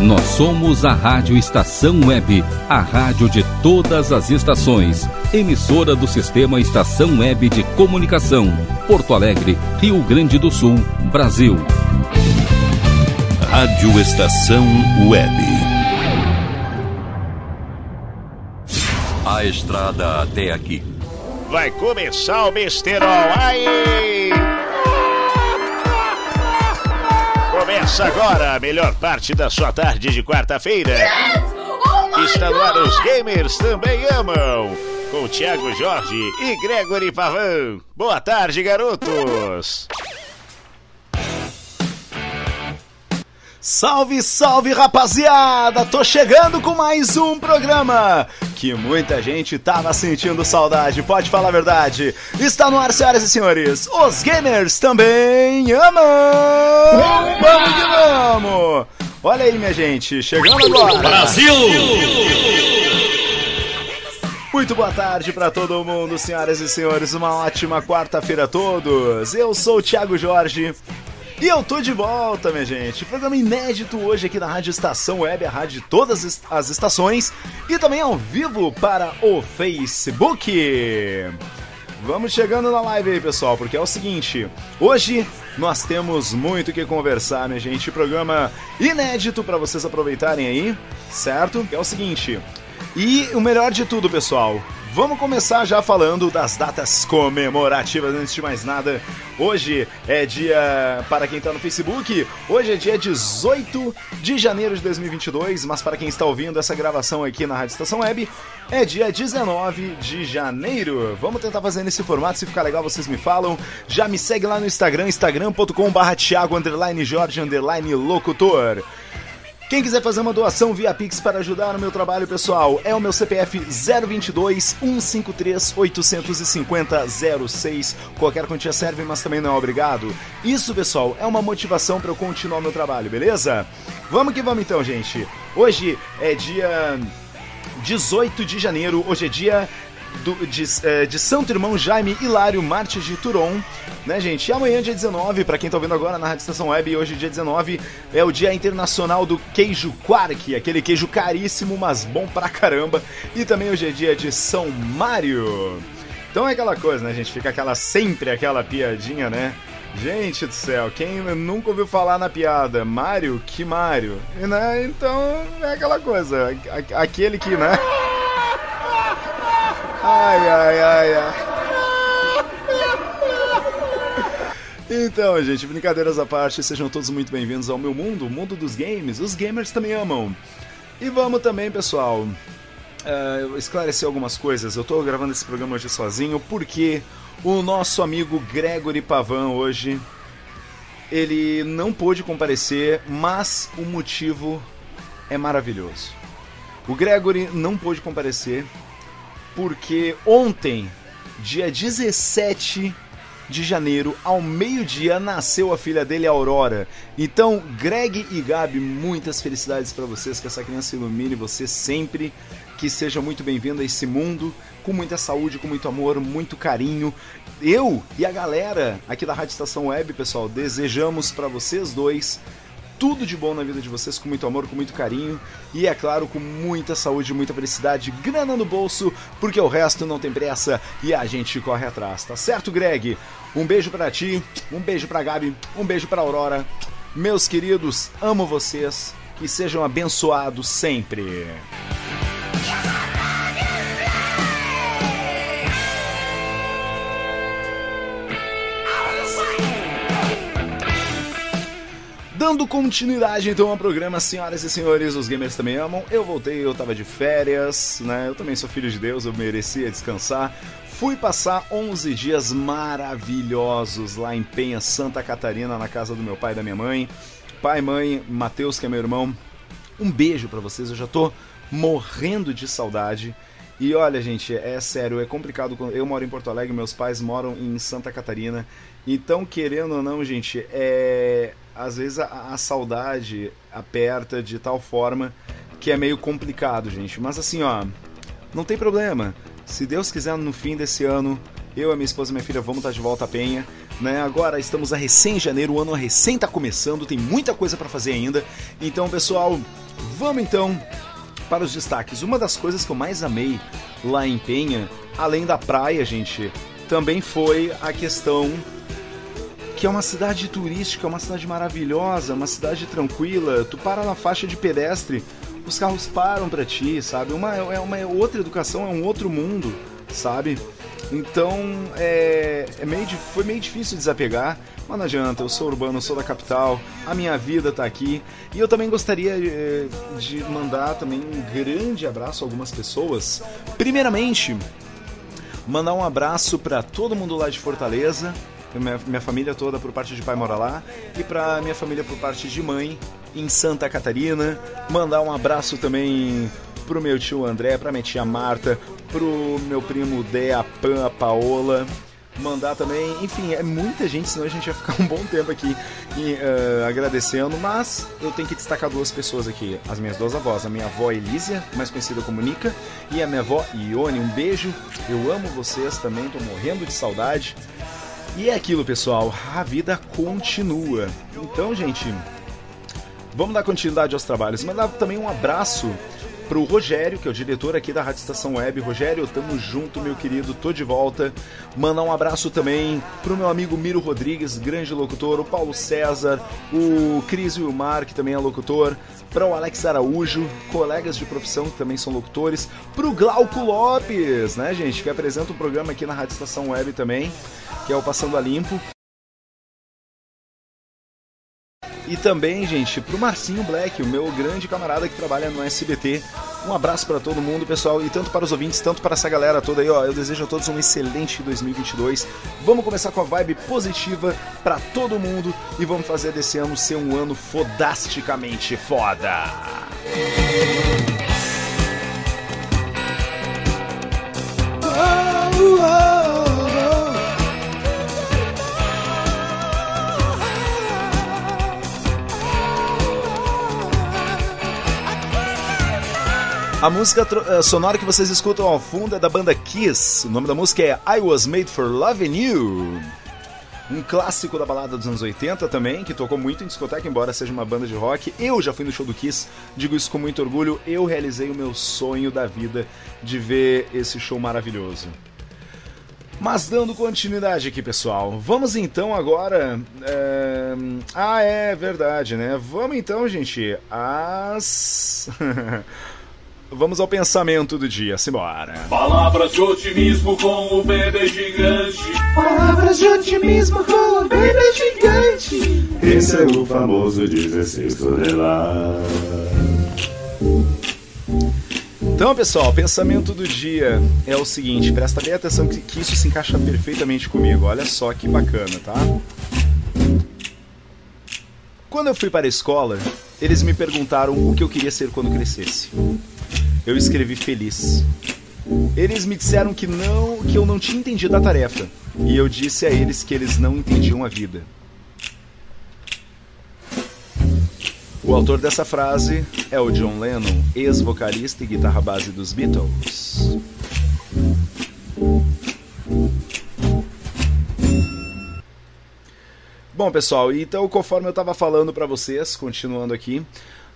Nós somos a Rádio Estação Web, a rádio de todas as estações. Emissora do Sistema Estação Web de Comunicação. Porto Alegre, Rio Grande do Sul, Brasil. Rádio Estação Web. A estrada até aqui. Vai começar o besterol. Aí! Começa agora a melhor parte da sua tarde de quarta-feira. Está no ar os gamers também amam. Com Thiago Jorge e Gregory Pavan. Boa tarde, garotos. Salve, salve rapaziada! Tô chegando com mais um programa que muita gente tava sentindo saudade, pode falar a verdade. Está no ar, senhoras e senhores, os gamers também amam! Vamos que vamos! Olha aí, minha gente, chegando agora! Brasil! Muito boa tarde para todo mundo, senhoras e senhores. Uma ótima quarta-feira a todos. Eu sou o Thiago Jorge e eu tô de volta, minha gente. Programa inédito hoje aqui na Rádio Estação Web, a rádio de todas as estações e também ao vivo para o Facebook. Vamos chegando na live aí, pessoal, porque é o seguinte: hoje nós temos muito que conversar, minha gente. Programa inédito para vocês aproveitarem aí, certo? É o seguinte. E o melhor de tudo, pessoal, Vamos começar já falando das datas comemorativas. Antes de mais nada, hoje é dia. Para quem está no Facebook, hoje é dia 18 de janeiro de 2022. Mas para quem está ouvindo essa gravação aqui na Rádio Estação Web, é dia 19 de janeiro. Vamos tentar fazer nesse formato. Se ficar legal, vocês me falam. Já me segue lá no Instagram, instagram.com/barra Thiago Jorge Locutor. Quem quiser fazer uma doação via Pix para ajudar no meu trabalho pessoal, é o meu CPF 022 153 850 06. Qualquer quantia serve, mas também não é obrigado. Isso, pessoal, é uma motivação para eu continuar meu trabalho, beleza? Vamos que vamos então, gente. Hoje é dia 18 de janeiro, hoje é dia do, de, é, de, Santo Irmão Jaime Hilário Martins de Turon, né, gente? E amanhã, dia 19, para quem tá ouvindo agora na Rádio Estação Web, hoje, dia 19, é o Dia Internacional do Queijo Quark, aquele queijo caríssimo, mas bom pra caramba. E também hoje é dia de São Mário. Então é aquela coisa, né, gente? Fica aquela sempre aquela piadinha, né? Gente do céu, quem nunca ouviu falar na piada? Mário? Que Mário? Né? Então é aquela coisa, aquele que, né? Ai, ai, ai, ai. Então, gente, brincadeiras à parte, sejam todos muito bem-vindos ao meu mundo, o mundo dos games. Os gamers também amam. E vamos também, pessoal, uh, esclarecer algumas coisas. Eu tô gravando esse programa hoje sozinho porque o nosso amigo Gregory Pavan hoje ele não pôde comparecer, mas o motivo é maravilhoso. O Gregory não pôde comparecer porque ontem, dia 17 de janeiro, ao meio-dia, nasceu a filha dele, Aurora. Então, Greg e Gabi, muitas felicidades para vocês, que essa criança ilumine você sempre, que seja muito bem-vindo a esse mundo, com muita saúde, com muito amor, muito carinho. Eu e a galera aqui da Rádio Estação Web, pessoal, desejamos para vocês dois tudo de bom na vida de vocês, com muito amor, com muito carinho e, é claro, com muita saúde, muita felicidade, grana no bolso, porque o resto não tem pressa e a gente corre atrás, tá certo, Greg? Um beijo para ti, um beijo pra Gabi, um beijo pra Aurora. Meus queridos, amo vocês, que sejam abençoados sempre. Dando continuidade então ao programa, senhoras e senhores, os gamers também amam. Eu voltei, eu tava de férias, né? Eu também sou filho de Deus, eu merecia descansar. Fui passar 11 dias maravilhosos lá em Penha, Santa Catarina, na casa do meu pai e da minha mãe. Pai, mãe, Matheus, que é meu irmão. Um beijo para vocês, eu já tô morrendo de saudade. E olha, gente, é sério, é complicado. Eu moro em Porto Alegre, meus pais moram em Santa Catarina. Então, querendo ou não, gente, é às vezes a, a, saudade aperta de tal forma que é meio complicado, gente. Mas assim, ó, não tem problema. Se Deus quiser, no fim desse ano, eu, a minha esposa e minha filha vamos estar de volta à Penha. né? Agora estamos a recém janeiro, o ano recém tá começando, tem muita coisa para fazer ainda. Então, pessoal, vamos então para os destaques. Uma das coisas que eu mais amei lá em Penha, além da praia, gente, também foi a questão que é uma cidade turística, uma cidade maravilhosa, uma cidade tranquila. Tu para na faixa de pedestre, os carros param para ti, sabe? Uma, é uma outra educação, é um outro mundo, sabe? Então é, é meio, foi meio difícil desapegar, mas não adianta, eu sou urbano, eu sou da capital, a minha vida tá aqui. E eu também gostaria é, de mandar também um grande abraço a algumas pessoas. Primeiramente, mandar um abraço para todo mundo lá de Fortaleza, minha, minha, família toda por parte de pai mora lá, e para minha família por parte de mãe em Santa Catarina. Mandar um abraço também pro meu tio André, pra minha tia Marta, pro meu primo Dé, a Pan, a Paola. Mandar também, enfim, é muita gente, senão a gente vai ficar um bom tempo aqui e, uh, agradecendo, mas eu tenho que destacar duas pessoas aqui, as minhas duas avós, a minha avó Elísia, mais conhecida como Nica, e a minha avó Ione. Um beijo, eu amo vocês também, tô morrendo de saudade. E é aquilo, pessoal, a vida continua. Então, gente, vamos dar continuidade aos trabalhos. Mandar também um abraço pro Rogério, que é o diretor aqui da Rádio Estação Web. Rogério, tamo junto, meu querido, tô de volta. Mandar um abraço também pro meu amigo Miro Rodrigues, grande locutor, o Paulo César, o Cris Wilmar, que também é locutor, para o Alex Araújo, colegas de profissão que também são locutores, pro Glauco Lopes, né, gente, que apresenta um programa aqui na Rádio Estação Web também, que é o Passando a Limpo. E também, gente, pro Marcinho Black, o meu grande camarada que trabalha no SBT. Um abraço para todo mundo, pessoal, e tanto para os ouvintes, tanto para essa galera toda aí, ó. Eu desejo a todos um excelente 2022. Vamos começar com a vibe positiva para todo mundo e vamos fazer desse ano ser um ano fodasticamente foda. Oh, oh. A música uh, sonora que vocês escutam ao fundo é da banda Kiss. O nome da música é I Was Made for Loving You. Um clássico da balada dos anos 80 também, que tocou muito em discoteca, embora seja uma banda de rock. Eu já fui no show do Kiss, digo isso com muito orgulho. Eu realizei o meu sonho da vida de ver esse show maravilhoso. Mas dando continuidade aqui, pessoal, vamos então agora. É... Ah, é verdade, né? Vamos então, gente, as. Vamos ao pensamento do dia, simbora. Palavras de otimismo com o bebê gigante. Palavras de otimismo com o bebê gigante. Esse é o famoso 16 toneladas. Então, pessoal, pensamento do dia é o seguinte, presta bem atenção que, que isso se encaixa perfeitamente comigo. Olha só que bacana, tá? Quando eu fui para a escola, eles me perguntaram o que eu queria ser quando crescesse eu escrevi feliz. Eles me disseram que não, que eu não tinha entendido a tarefa, e eu disse a eles que eles não entendiam a vida. O autor dessa frase é o John Lennon, ex-vocalista e guitarra base dos Beatles. Bom, pessoal, então conforme eu estava falando para vocês, continuando aqui,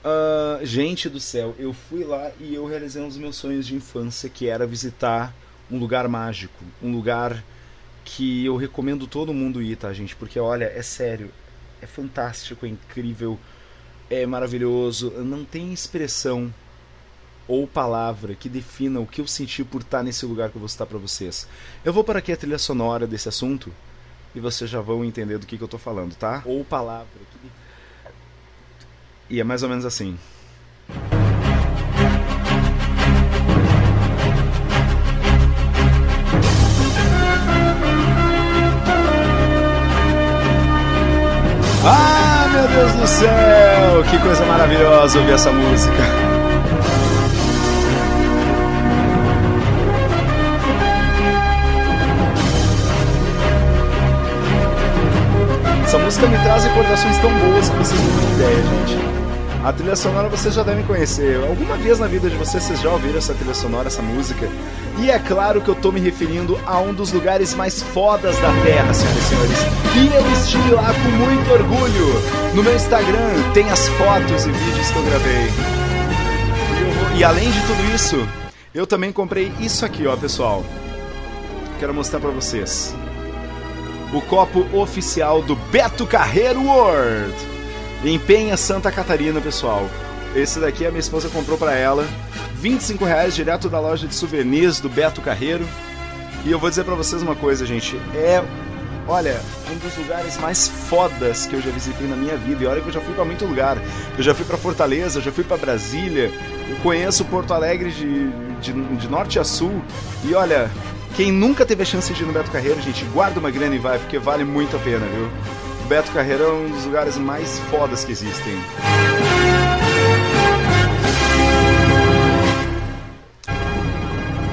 Uh, gente do céu, eu fui lá e eu realizei um dos meus sonhos de infância, que era visitar um lugar mágico, um lugar que eu recomendo todo mundo ir, tá, gente? Porque olha, é sério, é fantástico, é incrível, é maravilhoso, não tem expressão ou palavra que defina o que eu senti por estar nesse lugar que eu vou citar para vocês. Eu vou para aqui a trilha sonora desse assunto e vocês já vão entender do que, que eu tô falando, tá? Ou palavra que e é mais ou menos assim. Ah, meu Deus do céu! Que coisa maravilhosa ouvir essa música. Essa música me traz recordações tão boas que vocês não têm ideia, gente. A trilha sonora vocês já devem conhecer. Alguma vez na vida de vocês vocês já ouviram essa trilha sonora, essa música. E é claro que eu tô me referindo a um dos lugares mais fodas da Terra, senhoras e senhores. E eu estive lá com muito orgulho. No meu Instagram tem as fotos e vídeos que eu gravei. E, e além de tudo isso, eu também comprei isso aqui, ó, pessoal. Quero mostrar para vocês. O copo oficial do Beto Carreiro World. Em Penha, Santa Catarina, pessoal. Esse daqui a minha esposa comprou para ela. 25 reais direto da loja de souvenirs do Beto Carreiro. E eu vou dizer para vocês uma coisa, gente. É, olha, um dos lugares mais fodas que eu já visitei na minha vida. E olha que eu já fui para muito lugar. Eu já fui para Fortaleza, já fui para Brasília. Eu conheço Porto Alegre de, de, de norte a sul. E olha, quem nunca teve a chance de ir no Beto Carreiro, gente, guarda uma grana e vai, porque vale muito a pena, viu? O Beto Carreiro é um dos lugares mais fodas que existem.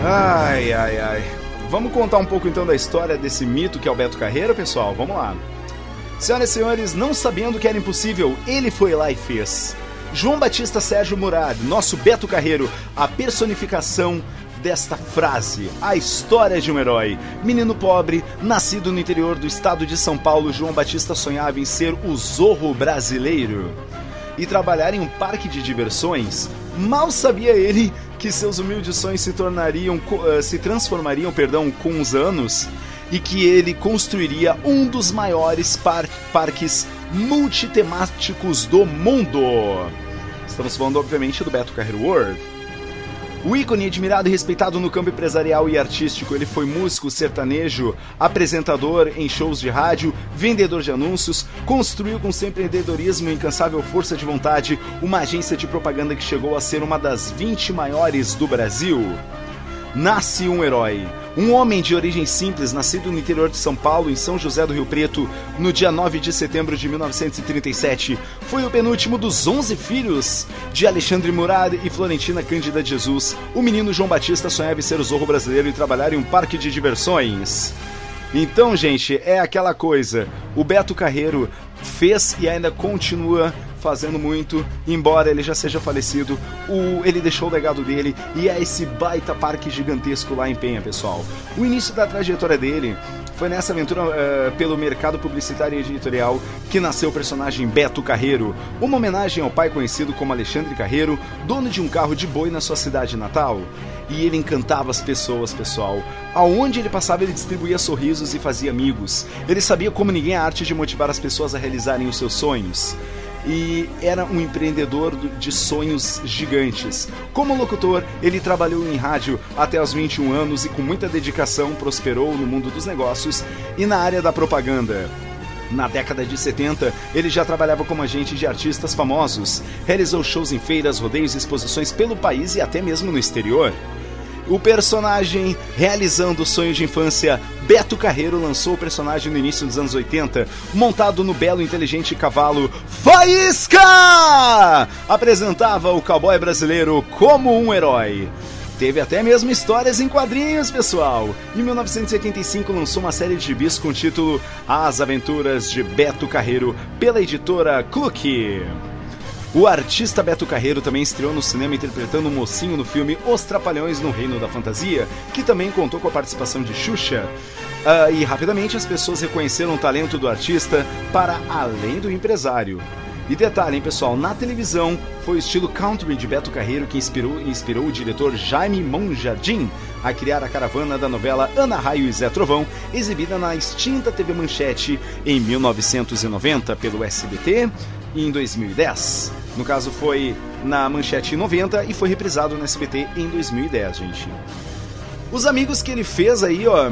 Ai, ai, ai. Vamos contar um pouco então da história desse mito que é o Beto Carreiro, pessoal? Vamos lá. Senhoras e senhores, não sabendo que era impossível, ele foi lá e fez. João Batista Sérgio Murad, nosso Beto Carreiro, a personificação desta frase, a história de um herói. Menino pobre, nascido no interior do estado de São Paulo, João Batista sonhava em ser o zorro brasileiro e trabalhar em um parque de diversões. Mal sabia ele que seus humildes sonhos se tornariam, uh, se transformariam, perdão, com os anos e que ele construiria um dos maiores par parques multitemáticos do mundo. Estamos falando, obviamente, do Beto Carreiro World. O ícone admirado e respeitado no campo empresarial e artístico, ele foi músico, sertanejo, apresentador em shows de rádio, vendedor de anúncios, construiu com seu empreendedorismo e incansável força de vontade uma agência de propaganda que chegou a ser uma das 20 maiores do Brasil. Nasce um herói. Um homem de origem simples, nascido no interior de São Paulo, em São José do Rio Preto, no dia 9 de setembro de 1937, foi o penúltimo dos 11 filhos de Alexandre Murad e Florentina Cândida Jesus. O menino João Batista sonhava em ser o zorro brasileiro e trabalhar em um parque de diversões. Então, gente, é aquela coisa. O Beto Carreiro fez e ainda continua fazendo muito, embora ele já seja falecido, o, ele deixou o legado dele e é esse baita parque gigantesco lá em Penha, pessoal. O início da trajetória dele foi nessa aventura uh, pelo mercado publicitário e editorial que nasceu o personagem Beto Carreiro, uma homenagem ao pai conhecido como Alexandre Carreiro, dono de um carro de boi na sua cidade natal. E ele encantava as pessoas, pessoal. Aonde ele passava, ele distribuía sorrisos e fazia amigos. Ele sabia como ninguém a arte de motivar as pessoas a realizarem os seus sonhos e era um empreendedor de sonhos gigantes. Como locutor, ele trabalhou em rádio até os 21 anos e com muita dedicação prosperou no mundo dos negócios e na área da propaganda. Na década de 70, ele já trabalhava como agente de artistas famosos, realizou shows em feiras, rodeios e exposições pelo país e até mesmo no exterior. O personagem realizando o sonho de infância, Beto Carreiro lançou o personagem no início dos anos 80, montado no belo e inteligente cavalo Faísca! Apresentava o cowboy brasileiro como um herói. Teve até mesmo histórias em quadrinhos, pessoal. Em 1985 lançou uma série de gibis com o título As Aventuras de Beto Carreiro pela editora Cluque. O artista Beto Carreiro também estreou no cinema interpretando um mocinho no filme Os Trapalhões no Reino da Fantasia, que também contou com a participação de Xuxa. Uh, e rapidamente as pessoas reconheceram o talento do artista para além do empresário. E detalhe, hein, pessoal, na televisão foi o estilo country de Beto Carreiro que inspirou, inspirou o diretor Jaime Monjardim a criar a caravana da novela Ana Raio e Zé Trovão, exibida na extinta TV Manchete em 1990 pelo SBT em 2010. No caso, foi na Manchete em 90 e foi reprisado no SBT em 2010, gente. Os amigos que ele fez aí, ó,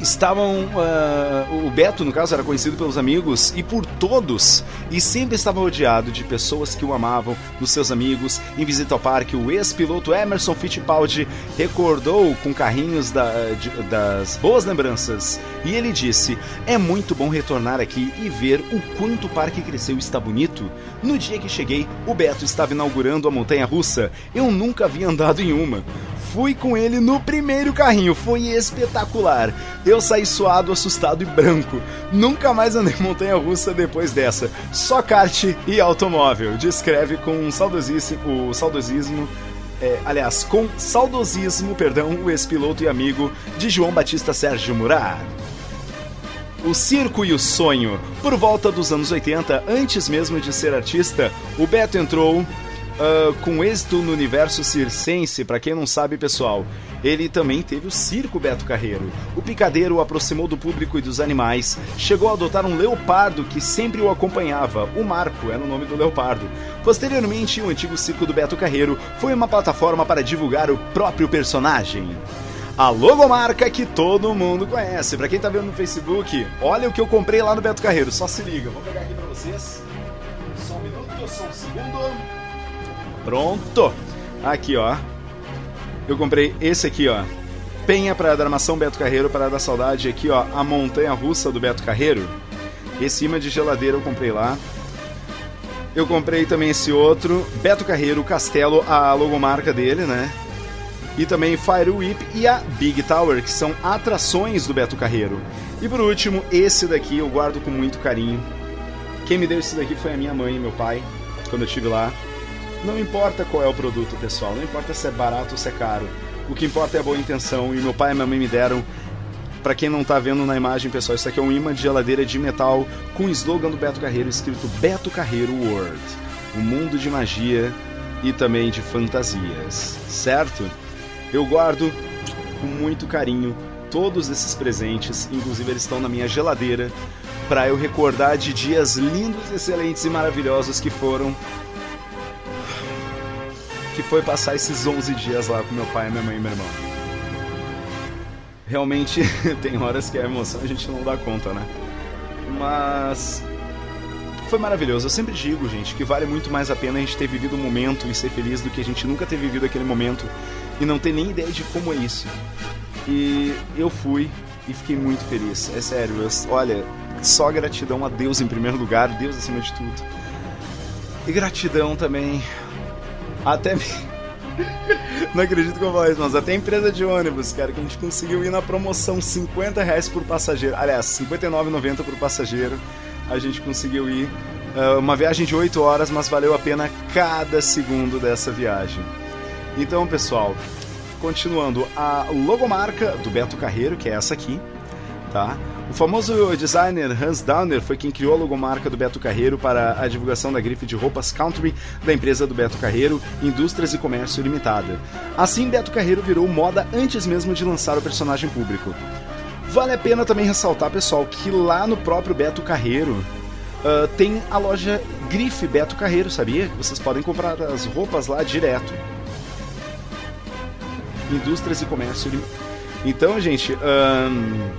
estavam. Uh, o Beto, no caso, era conhecido pelos amigos e por todos, e sempre estava rodeado de pessoas que o amavam, dos seus amigos. Em visita ao parque, o ex-piloto Emerson Fittipaldi recordou com carrinhos da, de, das boas lembranças. E ele disse: É muito bom retornar aqui e ver o quanto o parque cresceu e está bonito. No dia que cheguei, o Beto estava inaugurando a montanha russa. Eu nunca havia andado em uma Fui com ele no primeiro carrinho, foi espetacular. Eu saí suado, assustado e branco. Nunca mais andei montanha russa depois dessa. Só kart e automóvel. Descreve com um saudosíssimo, o saudosismo é, aliás, com saudosismo, perdão, o ex-piloto e amigo de João Batista Sérgio Murat. O circo e o sonho. Por volta dos anos 80, antes mesmo de ser artista, o Beto entrou uh, com êxito no universo circense. Para quem não sabe, pessoal, ele também teve o circo Beto Carreiro. O picadeiro aproximou do público e dos animais, chegou a adotar um leopardo que sempre o acompanhava. O Marco era o nome do leopardo. Posteriormente, o antigo circo do Beto Carreiro foi uma plataforma para divulgar o próprio personagem. A logomarca que todo mundo conhece. Para quem tá vendo no Facebook, olha o que eu comprei lá no Beto Carreiro. Só se liga. Vou pegar aqui para vocês. Só um minuto, só um segundo. Pronto. Aqui, ó. Eu comprei esse aqui, ó. Penha para dar armação Beto Carreiro para dar saudade aqui, ó, a montanha russa do Beto Carreiro. Esse imã de geladeira eu comprei lá. Eu comprei também esse outro, Beto Carreiro Castelo, a logomarca dele, né? e também Fire Whip e a Big Tower, que são atrações do Beto Carreiro. E por último, esse daqui eu guardo com muito carinho. Quem me deu esse daqui foi a minha mãe e meu pai, quando eu estive lá. Não importa qual é o produto, pessoal, não importa se é barato ou se é caro. O que importa é a boa intenção e meu pai e minha mãe me deram. Para quem não tá vendo na imagem, pessoal, isso aqui é um imã de geladeira de metal com o slogan do Beto Carreiro escrito Beto Carreiro World. Um mundo de magia e também de fantasias, certo? Eu guardo com muito carinho todos esses presentes, inclusive eles estão na minha geladeira, para eu recordar de dias lindos, excelentes e maravilhosos que foram que foi passar esses 11 dias lá com meu pai, minha mãe e meu irmão. Realmente tem horas que a emoção a gente não dá conta, né? Mas foi maravilhoso. Eu sempre digo, gente, que vale muito mais a pena a gente ter vivido o um momento e ser feliz do que a gente nunca ter vivido aquele momento e não ter nem ideia de como é isso. E eu fui e fiquei muito feliz. É sério, eu, olha, só gratidão a Deus em primeiro lugar, Deus acima de tudo. E gratidão também até Não acredito que eu vou isso, mas até empresa de ônibus, cara, que a gente conseguiu ir na promoção 50 reais por passageiro. Aliás, 59,90 por passageiro. A gente conseguiu ir. Uh, uma viagem de 8 horas, mas valeu a pena cada segundo dessa viagem. Então, pessoal, continuando, a logomarca do Beto Carreiro, que é essa aqui, tá? O famoso designer Hans Downer foi quem criou a logomarca do Beto Carreiro para a divulgação da grife de roupas country da empresa do Beto Carreiro, Indústrias e Comércio Limitada. Assim, Beto Carreiro virou moda antes mesmo de lançar o personagem público. Vale a pena também ressaltar, pessoal, que lá no próprio Beto Carreiro uh, tem a loja Grife Beto Carreiro, sabia? Vocês podem comprar as roupas lá direto indústrias e comércio. Então, gente, um,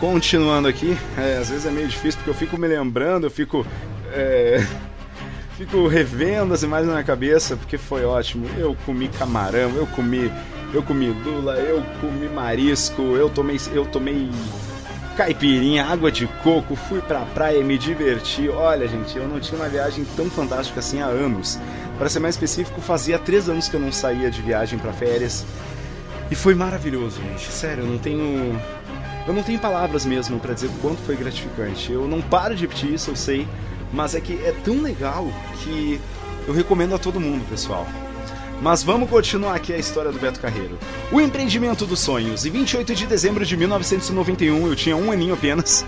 continuando aqui, é, às vezes é meio difícil porque eu fico me lembrando, eu fico. É, fico revendo as imagens na minha cabeça, porque foi ótimo. Eu comi camarão, eu comi. Eu comi lula, eu comi marisco, eu tomei. Eu tomei caipirinha, água de coco, fui pra praia, me diverti. Olha, gente, eu não tinha uma viagem tão fantástica assim há anos. Para ser mais específico, fazia três anos que eu não saía de viagem para férias. E foi maravilhoso, gente. Sério, eu não tenho. Eu não tenho palavras mesmo para dizer o quanto foi gratificante. Eu não paro de repetir isso, eu sei. Mas é que é tão legal que eu recomendo a todo mundo, pessoal. Mas vamos continuar aqui a história do Beto Carreiro. O empreendimento dos sonhos. Em 28 de dezembro de 1991, eu tinha um aninho apenas,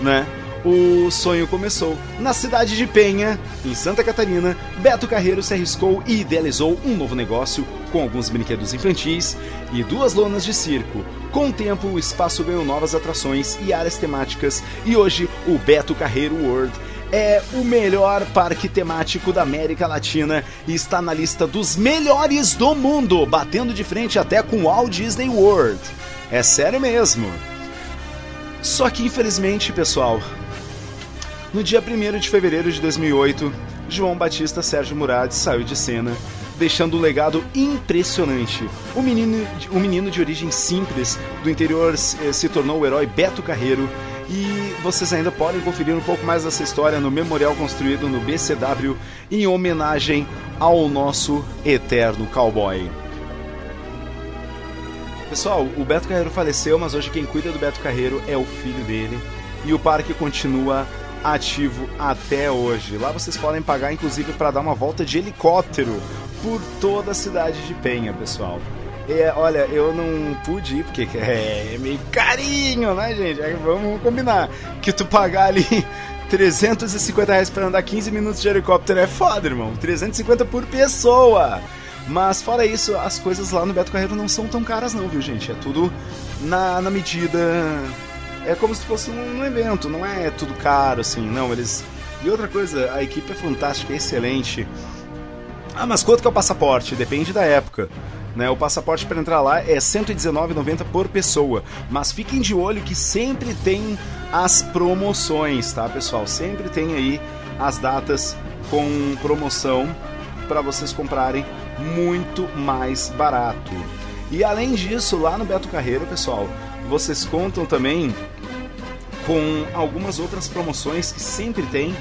né? O sonho começou. Na cidade de Penha, em Santa Catarina, Beto Carreiro se arriscou e idealizou um novo negócio com alguns brinquedos infantis e duas lonas de circo. Com o tempo, o espaço ganhou novas atrações e áreas temáticas, e hoje o Beto Carreiro World é o melhor parque temático da América Latina e está na lista dos melhores do mundo, batendo de frente até com o Walt Disney World. É sério mesmo. Só que infelizmente, pessoal, no dia 1 de fevereiro de 2008, João Batista Sérgio Murad saiu de cena, deixando um legado impressionante. O menino, o menino de origem simples do interior eh, se tornou o herói Beto Carreiro e vocês ainda podem conferir um pouco mais dessa história no memorial construído no BCW em homenagem ao nosso eterno cowboy. Pessoal, o Beto Carreiro faleceu, mas hoje quem cuida do Beto Carreiro é o filho dele. E o parque continua ativo até hoje. Lá vocês podem pagar, inclusive, para dar uma volta de helicóptero por toda a cidade de Penha, pessoal. É, olha, eu não pude ir porque é, é meio carinho, né, gente? É, vamos combinar. Que tu pagar ali 350 reais pra andar 15 minutos de helicóptero é foda, irmão. 350 por pessoa. Mas fora isso, as coisas lá no Beto Carreiro não são tão caras não, viu, gente? É tudo na, na medida... É como se fosse um, evento, não é tudo caro, assim, não, eles... E outra coisa, a equipe é fantástica, é excelente. Ah, mas quanto que é o passaporte? Depende da época. Né? O passaporte para entrar lá é R$ 119,90 por pessoa. Mas fiquem de olho que sempre tem as promoções, tá, pessoal? Sempre tem aí as datas com promoção para vocês comprarem muito mais barato. E além disso, lá no Beto Carreiro, pessoal, vocês contam também com algumas outras promoções que sempre tem.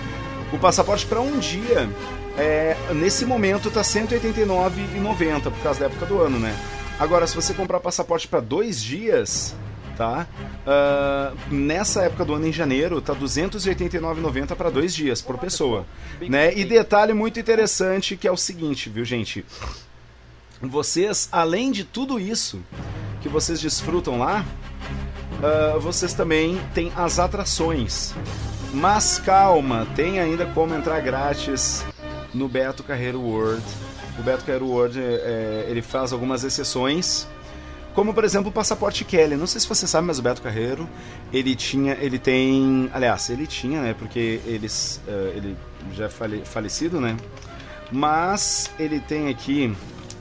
O passaporte para um dia é, nesse momento tá R$ 189,90 por causa da época do ano, né? Agora, se você comprar passaporte para dois dias, tá? Uh, nessa época do ano, em janeiro, tá R$ 289,90 para dois dias por pessoa, né? E detalhe muito interessante que é o seguinte, viu, gente? Vocês, além de tudo isso que vocês desfrutam lá, uh, vocês também têm as atrações. Mas calma, tem ainda como entrar grátis no Beto Carreiro World. O Beto Carreiro World é, ele faz algumas exceções, como por exemplo o passaporte Kelly. Não sei se você sabe, mas o Beto Carreiro ele tinha, ele tem, aliás, ele tinha, né? Porque eles, uh, ele já é fale, falecido, né? Mas ele tem aqui,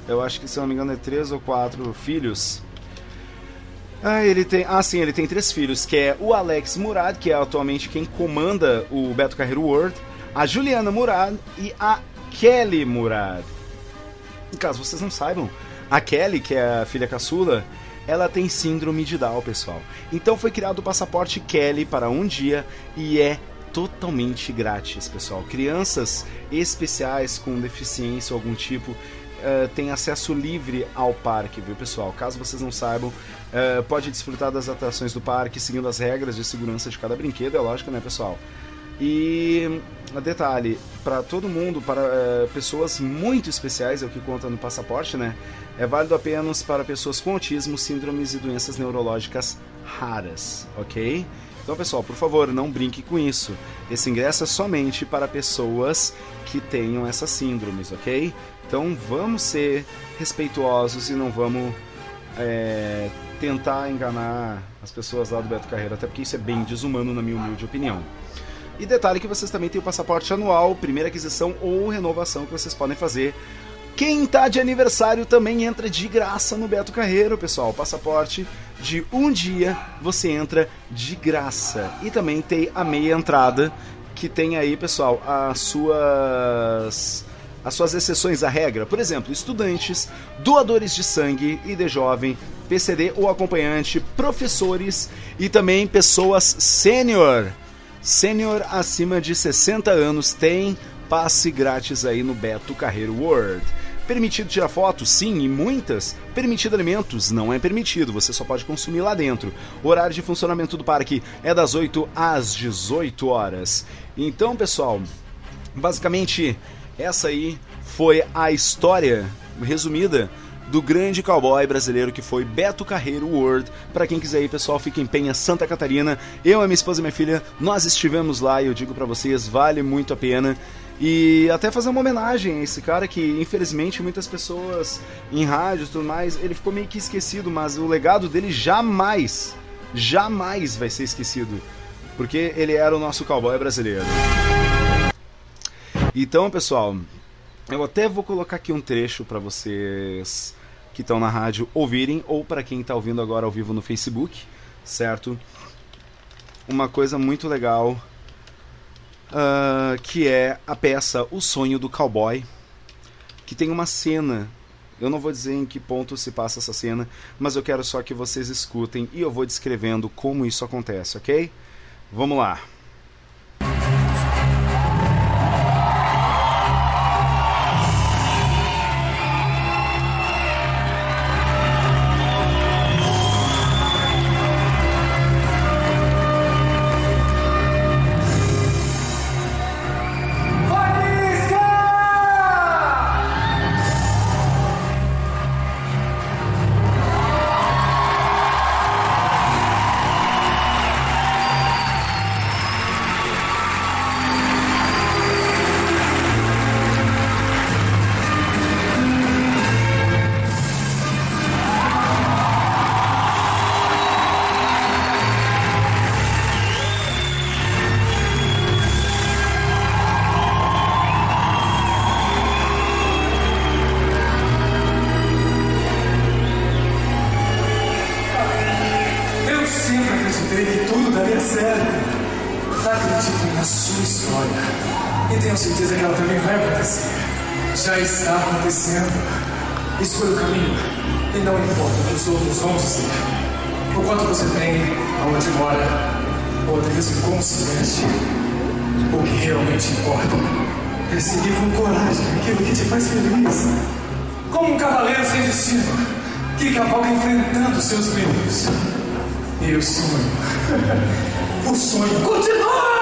eu acho que se não me engano é três ou quatro filhos. Ah, ele tem. Ah, sim, ele tem três filhos, que é o Alex Murad, que é atualmente quem comanda o Beto Carreiro World a Juliana Murad e a Kelly Murad. Caso vocês não saibam, a Kelly, que é a filha caçula, ela tem síndrome de Down, pessoal. Então foi criado o passaporte Kelly para um dia e é totalmente grátis, pessoal. Crianças especiais com deficiência ou algum tipo uh, têm acesso livre ao parque, viu, pessoal? Caso vocês não saibam, uh, pode desfrutar das atrações do parque seguindo as regras de segurança de cada brinquedo, é lógico, né, pessoal? E detalhe, para todo mundo, para é, pessoas muito especiais, é o que conta no passaporte, né? É válido apenas para pessoas com autismo, síndromes e doenças neurológicas raras, ok? Então, pessoal, por favor, não brinque com isso. Esse ingresso é somente para pessoas que tenham essas síndromes, ok? Então, vamos ser respeituosos e não vamos é, tentar enganar as pessoas lá do Beto Carreiro, até porque isso é bem desumano, na minha humilde opinião. E detalhe que vocês também têm o passaporte anual, primeira aquisição ou renovação que vocês podem fazer. Quem tá de aniversário também entra de graça no Beto Carreiro, pessoal. Passaporte de um dia você entra de graça. E também tem a meia entrada, que tem aí, pessoal, as suas as suas exceções à regra. Por exemplo, estudantes, doadores de sangue e de jovem, PCD ou acompanhante, professores e também pessoas sênior Sênior acima de 60 anos tem passe grátis aí no Beto Carreiro World. Permitido tirar fotos? Sim, e muitas. Permitido alimentos? Não é permitido, você só pode consumir lá dentro. O horário de funcionamento do parque é das 8 às 18 horas. Então, pessoal, basicamente essa aí foi a história resumida do grande cowboy brasileiro que foi Beto Carreiro World. Para quem quiser ir, pessoal, fica em Penha, Santa Catarina. Eu, a minha esposa e minha filha, nós estivemos lá e eu digo para vocês, vale muito a pena. E até fazer uma homenagem a esse cara que, infelizmente, muitas pessoas em rádio e tudo mais, ele ficou meio que esquecido, mas o legado dele jamais, jamais vai ser esquecido. Porque ele era o nosso cowboy brasileiro. Então, pessoal, eu até vou colocar aqui um trecho para vocês que estão na rádio ouvirem, ou para quem está ouvindo agora ao vivo no Facebook, certo? Uma coisa muito legal uh, que é a peça O Sonho do Cowboy, que tem uma cena. Eu não vou dizer em que ponto se passa essa cena, mas eu quero só que vocês escutem e eu vou descrevendo como isso acontece, ok? Vamos lá. Escolha o caminho. E não importa o que os outros vão dizer. O quanto você tem, aonde mora, ou até mesmo como se veste. O que realmente importa é seguir com coragem aquilo que te faz feliz. Como um cavaleiro sem destino, que cavalga enfrentando seus medos. E o sonho, o sonho continua!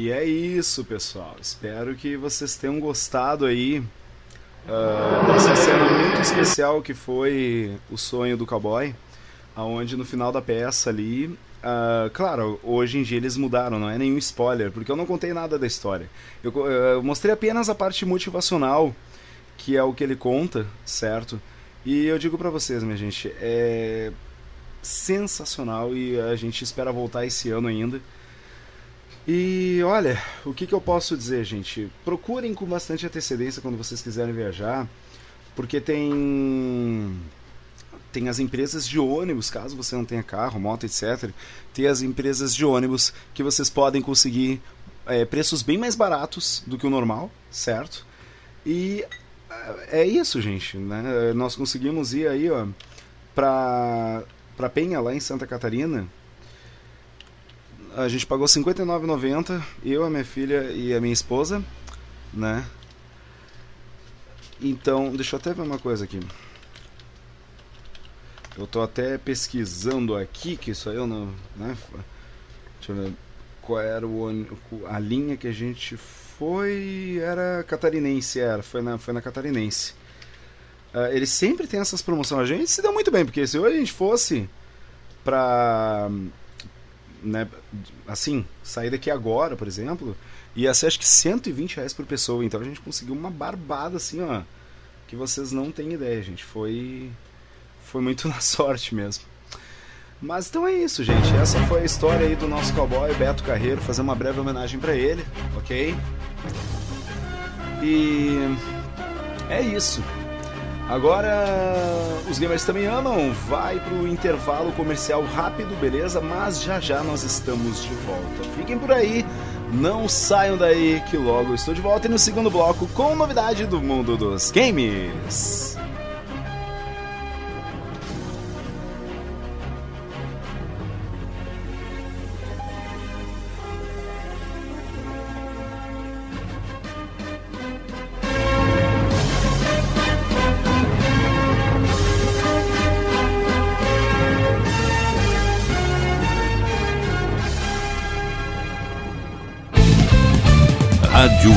E é isso, pessoal. Espero que vocês tenham gostado aí uh, dessa cena muito especial que foi o sonho do cowboy, aonde no final da peça ali, uh, claro, hoje em dia eles mudaram, não é nenhum spoiler, porque eu não contei nada da história. Eu, eu mostrei apenas a parte motivacional, que é o que ele conta, certo? E eu digo para vocês, minha gente, é sensacional e a gente espera voltar esse ano ainda. E olha, o que, que eu posso dizer, gente? Procurem com bastante antecedência quando vocês quiserem viajar, porque tem tem as empresas de ônibus, caso você não tenha carro, moto, etc. Tem as empresas de ônibus que vocês podem conseguir é, preços bem mais baratos do que o normal, certo? E é isso, gente. Né? Nós conseguimos ir aí, ó, pra, pra Penha, lá em Santa Catarina, a gente pagou R$ 59,90, eu, a minha filha e a minha esposa, né? Então, deixa eu até ver uma coisa aqui. Eu tô até pesquisando aqui, que isso aí eu não. Né? Deixa eu ver. Qual era o, a linha que a gente foi. Era catarinense, era. Foi na, foi na catarinense. Uh, eles sempre tem essas promoções. A gente se deu muito bem, porque se hoje a gente fosse pra né, assim, sair daqui agora, por exemplo, ia ser acho que 120 reais por pessoa. Então a gente conseguiu uma barbada assim, ó. Que vocês não têm ideia, gente. Foi. Foi muito na sorte mesmo. Mas então é isso, gente. Essa foi a história aí do nosso cowboy Beto Carreiro. Fazer uma breve homenagem para ele, ok? E. É isso. Agora, os gamers também amam. Vai pro intervalo comercial rápido, beleza? Mas já já nós estamos de volta. Fiquem por aí, não saiam daí que logo estou de volta e no segundo bloco com novidade do mundo dos games.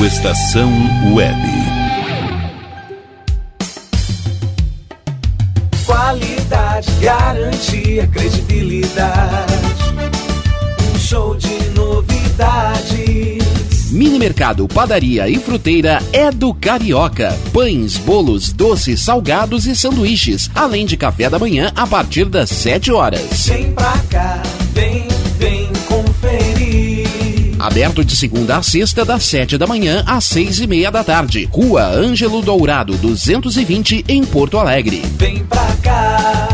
Estação Web. Qualidade garantia, credibilidade. Um show de novidades. Mini Mercado, Padaria e Fruteira é do Carioca. Pães, bolos, doces, salgados e sanduíches, além de café da manhã a partir das 7 horas. Vem pra cá, Aberto de segunda a sexta, das 7 da manhã às 6 e meia da tarde. Rua Ângelo Dourado, 220, em Porto Alegre. Vem pra cá.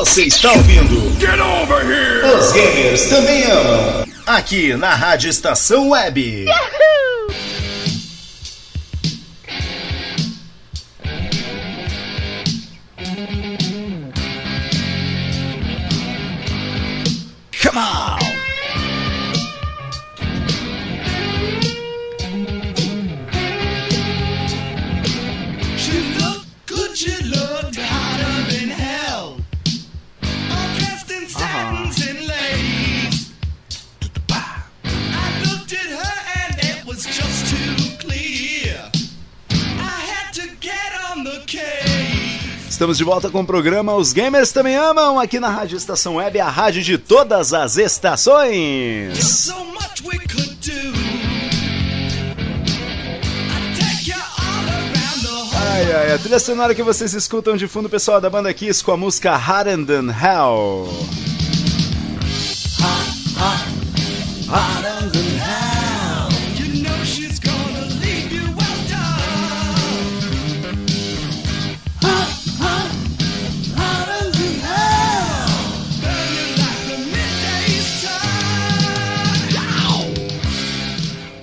Você está ouvindo? Get over here! Os gamers também amam. Aqui na Rádio Estação Web. Yahoo! Come on! Estamos de volta com o programa Os Gamers Também Amam, aqui na Rádio Estação Web, a rádio de todas as estações. Ai, ai, a trilha sonora que vocês escutam de fundo, pessoal da banda Kiss, com a música Harder Than Hell.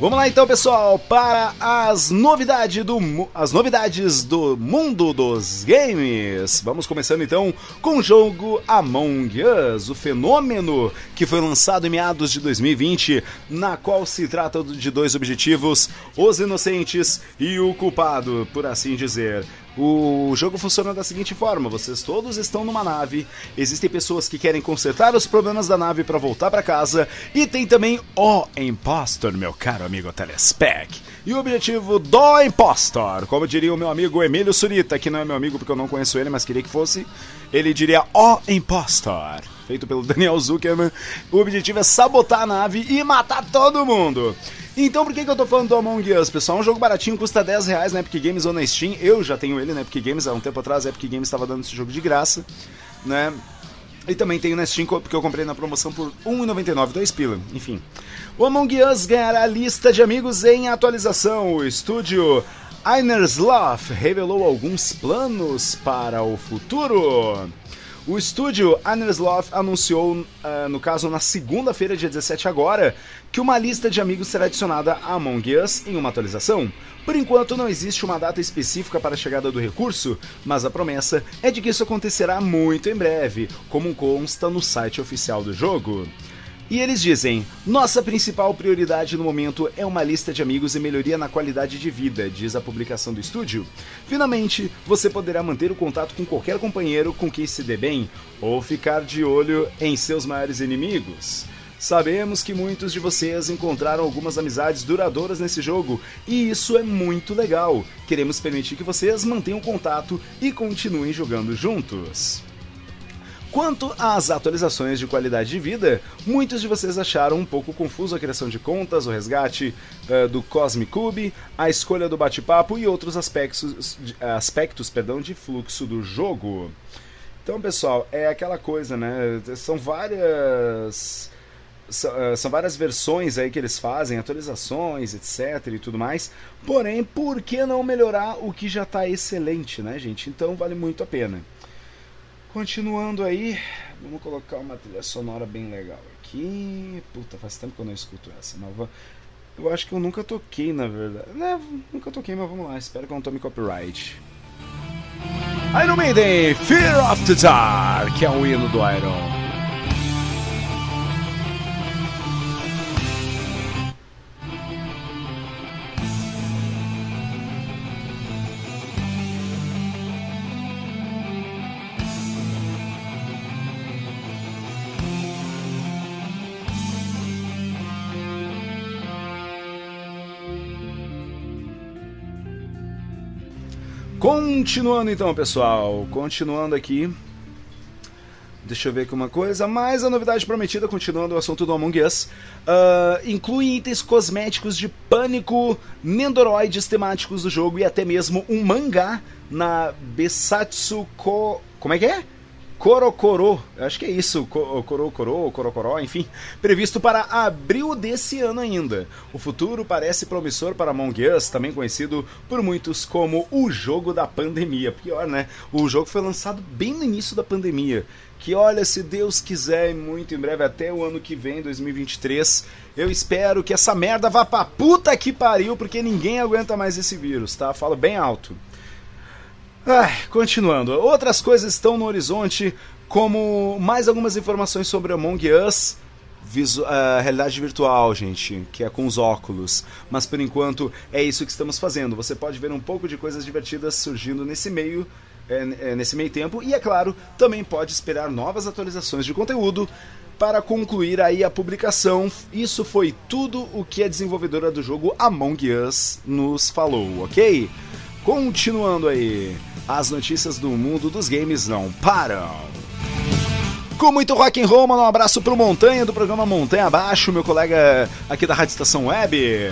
Vamos lá então, pessoal, para as novidades do as novidades do mundo dos games. Vamos começando então com o jogo Among Us, o fenômeno que foi lançado em meados de 2020, na qual se trata de dois objetivos: os inocentes e o culpado, por assim dizer. O jogo funciona da seguinte forma: vocês todos estão numa nave, existem pessoas que querem consertar os problemas da nave para voltar para casa, e tem também o Impostor, meu caro amigo Telespec. E o objetivo do Impostor, como diria o meu amigo Emílio Surita, que não é meu amigo porque eu não conheço ele, mas queria que fosse, ele diria o Impostor, feito pelo Daniel Zuckerman. O objetivo é sabotar a nave e matar todo mundo. Então por que, que eu tô falando do Among Us, pessoal? É um jogo baratinho, custa 10 reais na Epic Games ou na Steam. Eu já tenho ele na Epic Games, há um tempo atrás a Epic Games estava dando esse jogo de graça, né? E também tenho na Steam, porque eu comprei na promoção por R$1,99, 2 pila, enfim. O Among Us ganhará a lista de amigos em atualização. O estúdio Einersloth revelou alguns planos para o futuro. O estúdio Einersloth anunciou, uh, no caso na segunda-feira, dia 17 agora, que uma lista de amigos será adicionada a Among Us em uma atualização. Por enquanto não existe uma data específica para a chegada do recurso, mas a promessa é de que isso acontecerá muito em breve, como consta no site oficial do jogo. E eles dizem: Nossa principal prioridade no momento é uma lista de amigos e melhoria na qualidade de vida, diz a publicação do estúdio. Finalmente, você poderá manter o contato com qualquer companheiro com quem se dê bem, ou ficar de olho em seus maiores inimigos. Sabemos que muitos de vocês encontraram algumas amizades duradouras nesse jogo e isso é muito legal. Queremos permitir que vocês mantenham contato e continuem jogando juntos. Quanto às atualizações de qualidade de vida, muitos de vocês acharam um pouco confuso a criação de contas, o resgate uh, do Cosmic Cube, a escolha do bate-papo e outros aspectos, aspectos perdão, de fluxo do jogo. Então, pessoal, é aquela coisa, né? São várias são várias versões aí que eles fazem, atualizações, etc e tudo mais. Porém, por que não melhorar o que já está excelente, né, gente? Então vale muito a pena. Continuando aí, vamos colocar uma trilha sonora bem legal aqui. Puta, faz tempo que eu não escuto essa, mas eu acho que eu nunca toquei, na verdade. Né, nunca toquei, mas vamos lá, espero que eu não tome copyright. Iron Maiden, Fear of the Dark, que é o hino do Iron. Continuando então, pessoal. Continuando aqui. Deixa eu ver aqui uma coisa. Mais a novidade prometida, continuando o assunto do Among Us. Uh, inclui itens cosméticos de pânico, nendoroides temáticos do jogo e até mesmo um mangá na Besatsu Ko... Como é que é? Corocoro, acho que é isso, Corocoro, Corocoró, enfim, previsto para abril desse ano ainda. O futuro parece promissor para Among Us, também conhecido por muitos como o jogo da pandemia. Pior, né? O jogo foi lançado bem no início da pandemia. Que olha, se Deus quiser, muito em breve, até o ano que vem, 2023, eu espero que essa merda vá pra puta que pariu, porque ninguém aguenta mais esse vírus, tá? Falo bem alto. Continuando, outras coisas estão no horizonte, como mais algumas informações sobre Among Us, visu uh, realidade virtual, gente, que é com os óculos. Mas por enquanto é isso que estamos fazendo. Você pode ver um pouco de coisas divertidas surgindo nesse meio, é, é, nesse meio tempo, e é claro, também pode esperar novas atualizações de conteúdo para concluir aí a publicação. Isso foi tudo o que a desenvolvedora do jogo Among Us nos falou, ok? Continuando aí, as notícias do mundo dos games não param. Com muito rock roll, mano, um abraço pro Montanha do programa Montanha Abaixo, meu colega aqui da Rádio Estação Web.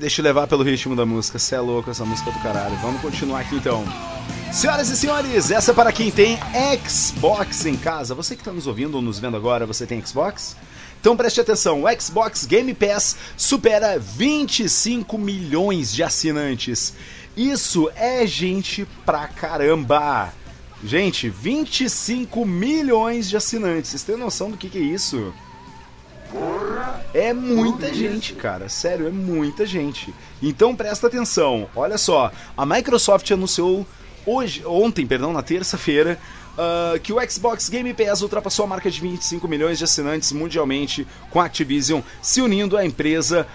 Deixa levar pelo ritmo da música. Você é louco essa música do caralho. Vamos continuar aqui então. Senhoras e senhores, essa é para quem tem Xbox em casa. Você que está nos ouvindo ou nos vendo agora, você tem Xbox? Então preste atenção, o Xbox Game Pass supera 25 milhões de assinantes. Isso é gente pra caramba! Gente, 25 milhões de assinantes. Vocês têm noção do que, que é isso? É muita gente, cara. Sério, é muita gente. Então presta atenção. Olha só, a Microsoft anunciou hoje, ontem, perdão, na terça-feira, uh, que o Xbox Game Pass ultrapassou a marca de 25 milhões de assinantes mundialmente, com a Activision se unindo à empresa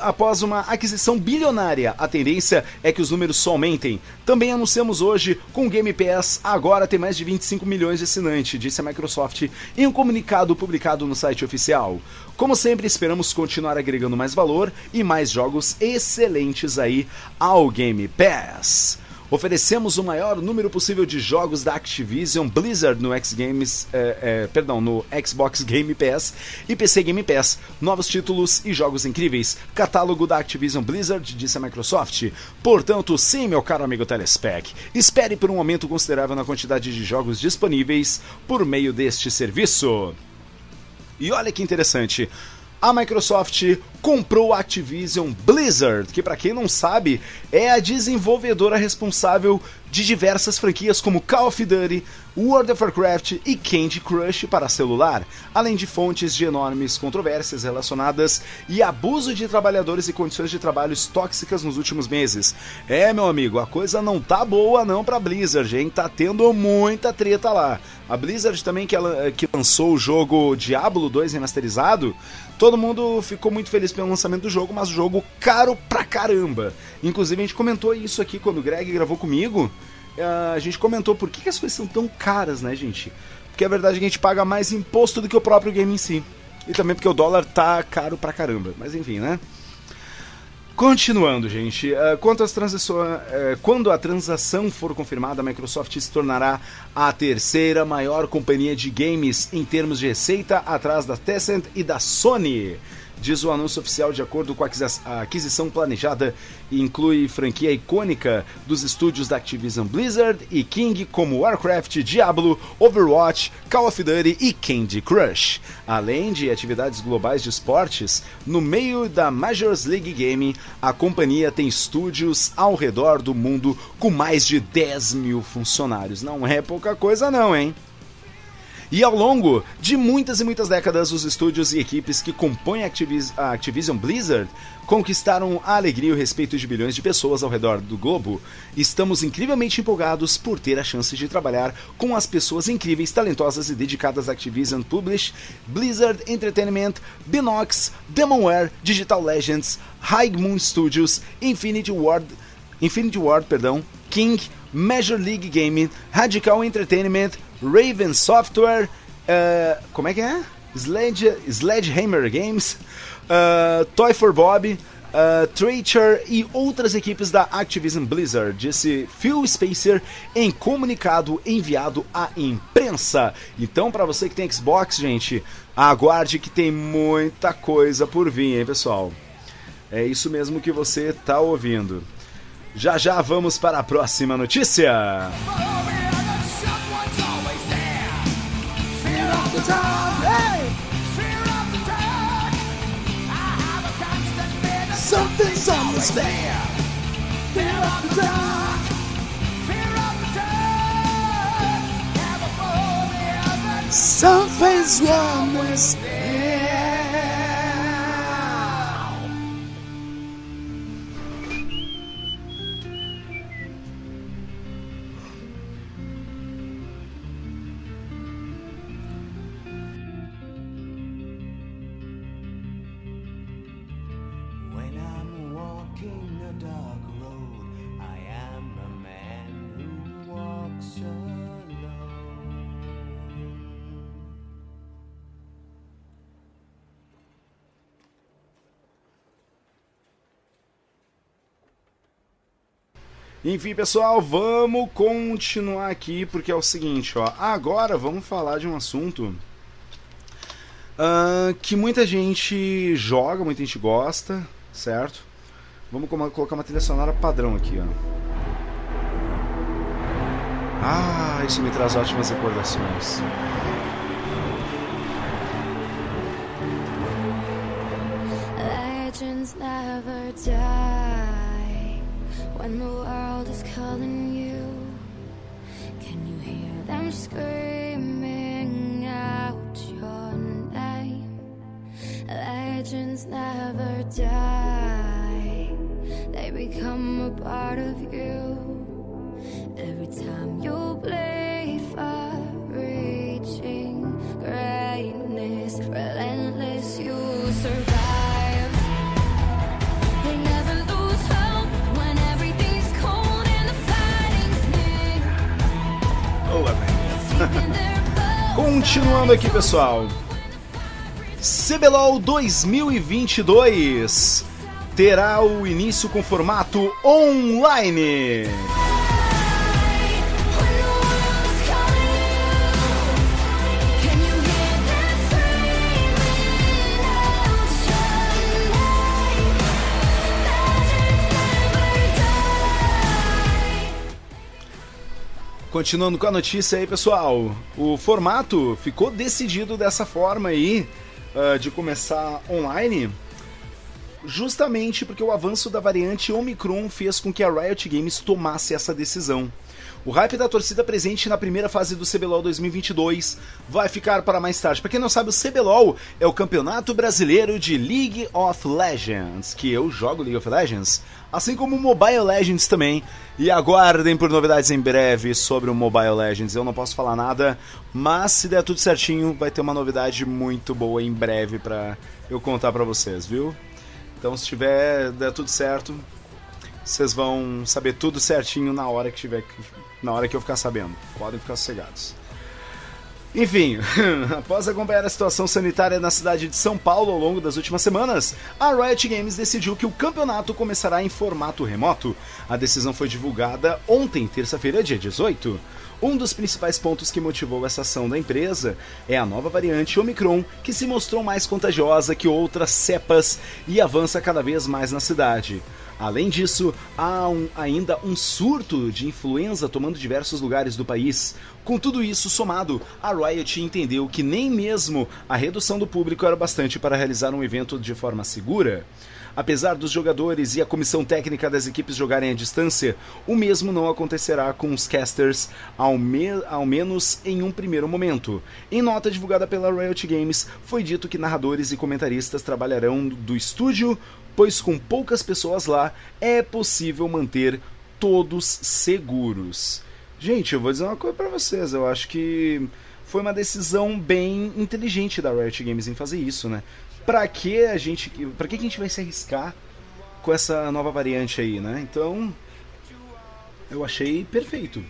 após uma aquisição bilionária. A tendência é que os números só aumentem. Também anunciamos hoje com o Game Pass agora tem mais de 25 milhões de assinantes, disse a Microsoft em um comunicado publicado no site oficial. Como sempre, esperamos continuar agregando mais valor e mais jogos excelentes aí ao Game Pass. Oferecemos o maior número possível de jogos da Activision Blizzard no X Games, é, é, perdão, no Xbox Game Pass e PC Game Pass. Novos títulos e jogos incríveis. Catálogo da Activision Blizzard, disse a Microsoft. Portanto, sim, meu caro amigo Telespec, espere por um aumento considerável na quantidade de jogos disponíveis por meio deste serviço. E olha que interessante a Microsoft comprou a Activision Blizzard, que para quem não sabe, é a desenvolvedora responsável de diversas franquias como Call of Duty, World of Warcraft e Candy Crush para celular, além de fontes de enormes controvérsias relacionadas e abuso de trabalhadores e condições de trabalho tóxicas nos últimos meses. É, meu amigo, a coisa não tá boa não para Blizzard, hein? Tá tendo muita treta lá. A Blizzard também que, ela, que lançou o jogo Diablo 2 remasterizado, todo mundo ficou muito feliz pelo lançamento do jogo, mas o jogo caro pra caramba. Inclusive a gente comentou isso aqui quando o Greg gravou comigo. Uh, a gente comentou por que, que, as coisas são tão caras, né, gente? Porque a verdade é que a gente paga mais imposto do que o próprio game em si. E também porque o dólar tá caro pra caramba. Mas enfim, né? Continuando, gente, uh, quanto às transações, uh, quando a transação for confirmada, a Microsoft se tornará a terceira maior companhia de games em termos de receita, atrás da Tencent e da Sony diz o anúncio oficial de acordo com a aquisição planejada inclui franquia icônica dos estúdios da Activision Blizzard e King como Warcraft, Diablo, Overwatch, Call of Duty e Candy Crush. Além de atividades globais de esportes, no meio da Majors League Gaming, a companhia tem estúdios ao redor do mundo com mais de 10 mil funcionários. Não é pouca coisa não, hein? E ao longo de muitas e muitas décadas, os estúdios e equipes que compõem a, Activis a Activision Blizzard conquistaram a alegria e o respeito de bilhões de pessoas ao redor do globo. Estamos incrivelmente empolgados por ter a chance de trabalhar com as pessoas incríveis, talentosas e dedicadas à Activision Publish, Blizzard Entertainment, Binox, Demonware, Digital Legends, High Moon Studios, Infinity Ward, Infinity Ward, perdão, King, Major League Gaming, Radical Entertainment, Raven Software, uh, como é que é? Sledge, Sledgehammer Games, uh, Toy for Bob, uh, Treacher e outras equipes da Activision Blizzard, disse Phil Spacer em comunicado enviado à imprensa. Então, para você que tem Xbox, gente, aguarde que tem muita coisa por vir, hein, pessoal? É isso mesmo que você tá ouvindo. Já já vamos para a próxima notícia. Something's always there. Fear of the dark. Fear of the dark. Have a phobia. Something's wrong with me. Enfim, pessoal, vamos continuar aqui porque é o seguinte, ó. Agora vamos falar de um assunto ah, que muita gente joga, muita gente gosta, certo? Vamos colocar uma trilha sonora padrão aqui, ó. Ah, isso me traz ótimas recordações. Legends never die when the world is calling you. Can you hear them screaming out your name? Legends never die, they become a part of you. Every time you Continuando aqui, pessoal. CBLOL 2022 terá o início com formato online. Continuando com a notícia aí, pessoal. O formato ficou decidido dessa forma aí, ah, de começar online, justamente porque o avanço da variante Omicron fez com que a Riot Games tomasse essa decisão. O hype da torcida presente na primeira fase do CBLOL 2022 vai ficar para mais tarde. Para quem não sabe, o CBLOL é o Campeonato Brasileiro de League of Legends, que eu jogo League of Legends, assim como o Mobile Legends também. E aguardem por novidades em breve sobre o Mobile Legends. Eu não posso falar nada, mas se der tudo certinho, vai ter uma novidade muito boa em breve para eu contar para vocês, viu? Então, se tiver der tudo certo, vocês vão saber tudo certinho na hora que tiver na hora que eu ficar sabendo. Podem ficar sossegados. Enfim, após acompanhar a situação sanitária na cidade de São Paulo ao longo das últimas semanas, a Riot Games decidiu que o campeonato começará em formato remoto. A decisão foi divulgada ontem, terça-feira, dia 18. Um dos principais pontos que motivou essa ação da empresa é a nova variante Omicron, que se mostrou mais contagiosa que outras cepas e avança cada vez mais na cidade. Além disso, há um- ainda um surto de influenza tomando diversos lugares do país. Com tudo isso somado, a Riot entendeu que nem mesmo a redução do público era bastante para realizar um evento de forma segura. Apesar dos jogadores e a comissão técnica das equipes jogarem à distância, o mesmo não acontecerá com os casters, ao, me- ao menos em um primeiro momento. Em nota divulgada pela Riot Games, foi dito que narradores e comentaristas trabalharão do estúdio, pois com poucas pessoas lá é possível manter todos seguros. Gente, eu vou dizer uma coisa pra vocês, eu acho que foi uma decisão bem inteligente da Riot Games em fazer isso, né? Pra que a gente, para que a gente vai se arriscar com essa nova variante aí, né? Então, eu achei perfeito.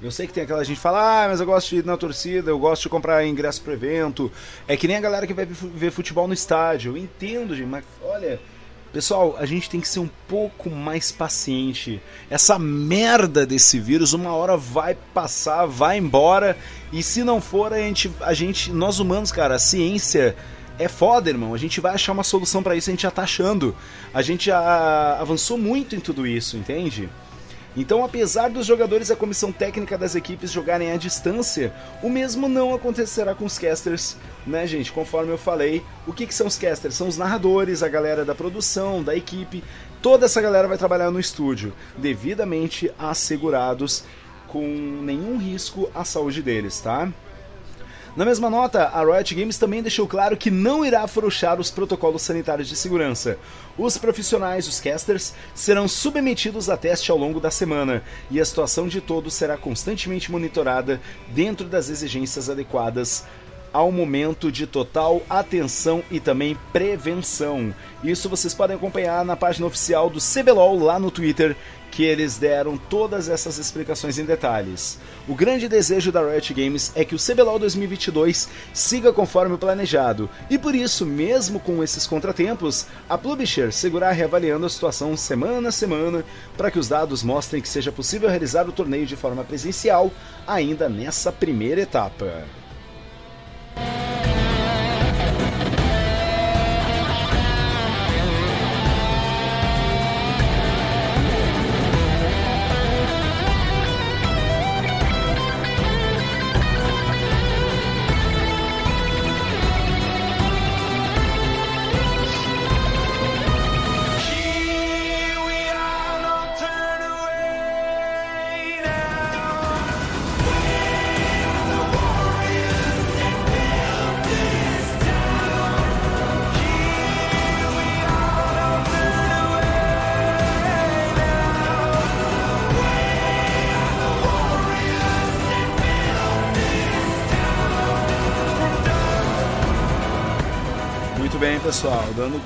Eu sei que tem aquela gente que fala, ah, mas eu gosto de ir na torcida, eu gosto de comprar ingresso pro evento. É que nem a galera que vai ver futebol no estádio. Eu entendo, gente, mas olha, pessoal, a gente tem que ser um pouco mais paciente. Essa merda desse vírus, uma hora vai passar, vai embora. E se não for, a gente, a gente nós humanos, cara, a ciência é foda, irmão. A gente vai achar uma solução pra isso, a gente já tá achando. A gente já avançou muito em tudo isso, entende? Então, apesar dos jogadores e a comissão técnica das equipes jogarem à distância, o mesmo não acontecerá com os casters, né, gente? Conforme eu falei, o que, que são os casters? São os narradores, a galera da produção, da equipe, toda essa galera vai trabalhar no estúdio, devidamente assegurados, com nenhum risco à saúde deles, tá? Na mesma nota, a Riot Games também deixou claro que não irá afrouxar os protocolos sanitários de segurança. Os profissionais, os casters, serão submetidos a teste ao longo da semana e a situação de todos será constantemente monitorada dentro das exigências adequadas ao momento de total atenção e também prevenção. Isso vocês podem acompanhar na página oficial do CBLOL lá no Twitter, que eles deram todas essas explicações em detalhes. O grande desejo da Riot Games é que o CBLOL 2022 siga conforme o planejado, e por isso, mesmo com esses contratempos, a Publisher seguirá reavaliando a situação semana a semana para que os dados mostrem que seja possível realizar o torneio de forma presencial ainda nessa primeira etapa. Muito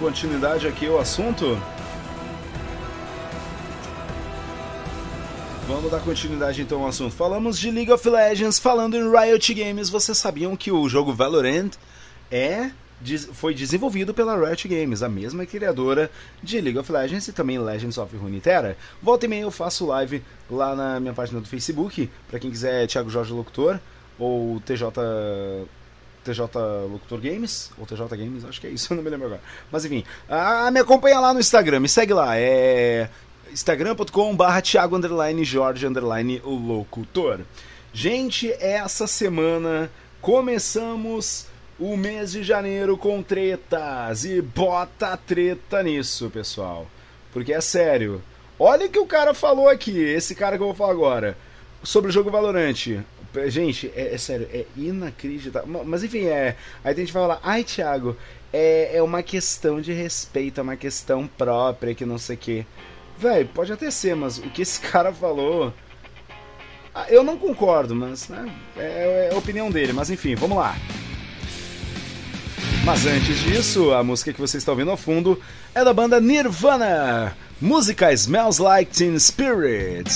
continuidade aqui ao assunto. Vamos dar continuidade então ao assunto. Falamos de League of Legends, falando em Riot Games. Vocês sabiam que o jogo Valorant é foi desenvolvido pela Riot Games, a mesma criadora de League of Legends e também Legends of Runeterra. Volta e meia eu faço live lá na minha página do Facebook, para quem quiser Thiago Jorge Locutor ou TJ TJ Locutor Games, ou TJ Games, acho que é isso, não me lembro agora. Mas enfim, ah, me acompanha lá no Instagram, me segue lá, é instagram.com barra Thiago underline Jorge underline locutor. Gente, essa semana começamos o mês de janeiro com tretas e bota treta nisso, pessoal. Porque é sério. Olha o que o cara falou aqui, esse cara que eu vou falar agora, sobre o jogo Valorant. Gente, é, é sério, é inacreditável. Ma- Mas enfim, é. Aí tem gente vai falar, ai Thiago, é, é uma questão de respeito, é uma questão própria, que não sei o quê. Véi, pode até ser, mas o que esse cara falou. Ah, Eu não concordo, mas né, é, é a opinião dele. Mas enfim, vamos lá. Mas antes disso, a música que você está ouvindo ao fundo é da banda Nirvana. Música Smells Like Teen Spirit.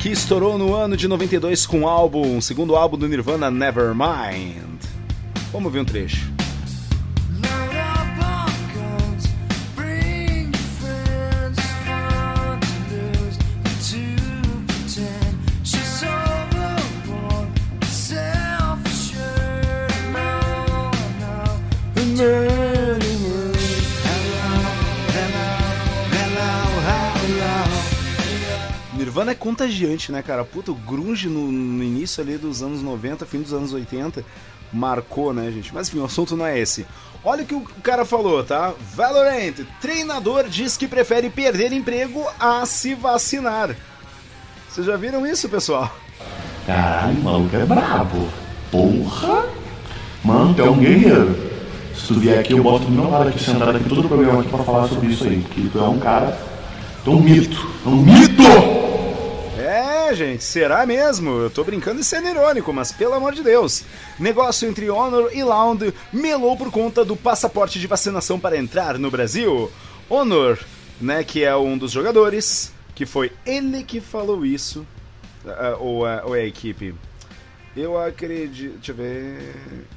Que estourou no ano de 92 com o álbum, segundo álbum do Nirvana, Nevermind. Vamos ver um trecho. Nirvana é contagiante, né, cara? Puta, o grunge no, no início ali dos anos 90, fim dos anos 80, marcou, né, gente? Mas enfim, o assunto não é esse. Olha o que o cara falou, tá? Valorant, treinador diz que prefere perder emprego a se vacinar. Vocês já viram isso, pessoal? Caralho, o maluco é brabo. Porra! Mano, tu é um guerreiro. Se tu vier aqui, eu boto meu lado aqui, sentado aqui, todo o programa aqui pra falar sobre isso aí. Que tu é um cara. Tu é um mito. É um mito! Gente, será mesmo? Eu tô brincando e sendo irônico, mas pelo amor de Deus. Negócio entre Honor e Loud melou por conta do passaporte de vacinação para entrar no Brasil. Honor, né, que é um dos jogadores, que foi ele que falou isso, ou, a- ou é a equipe? Eu acredito. Deixa eu ver.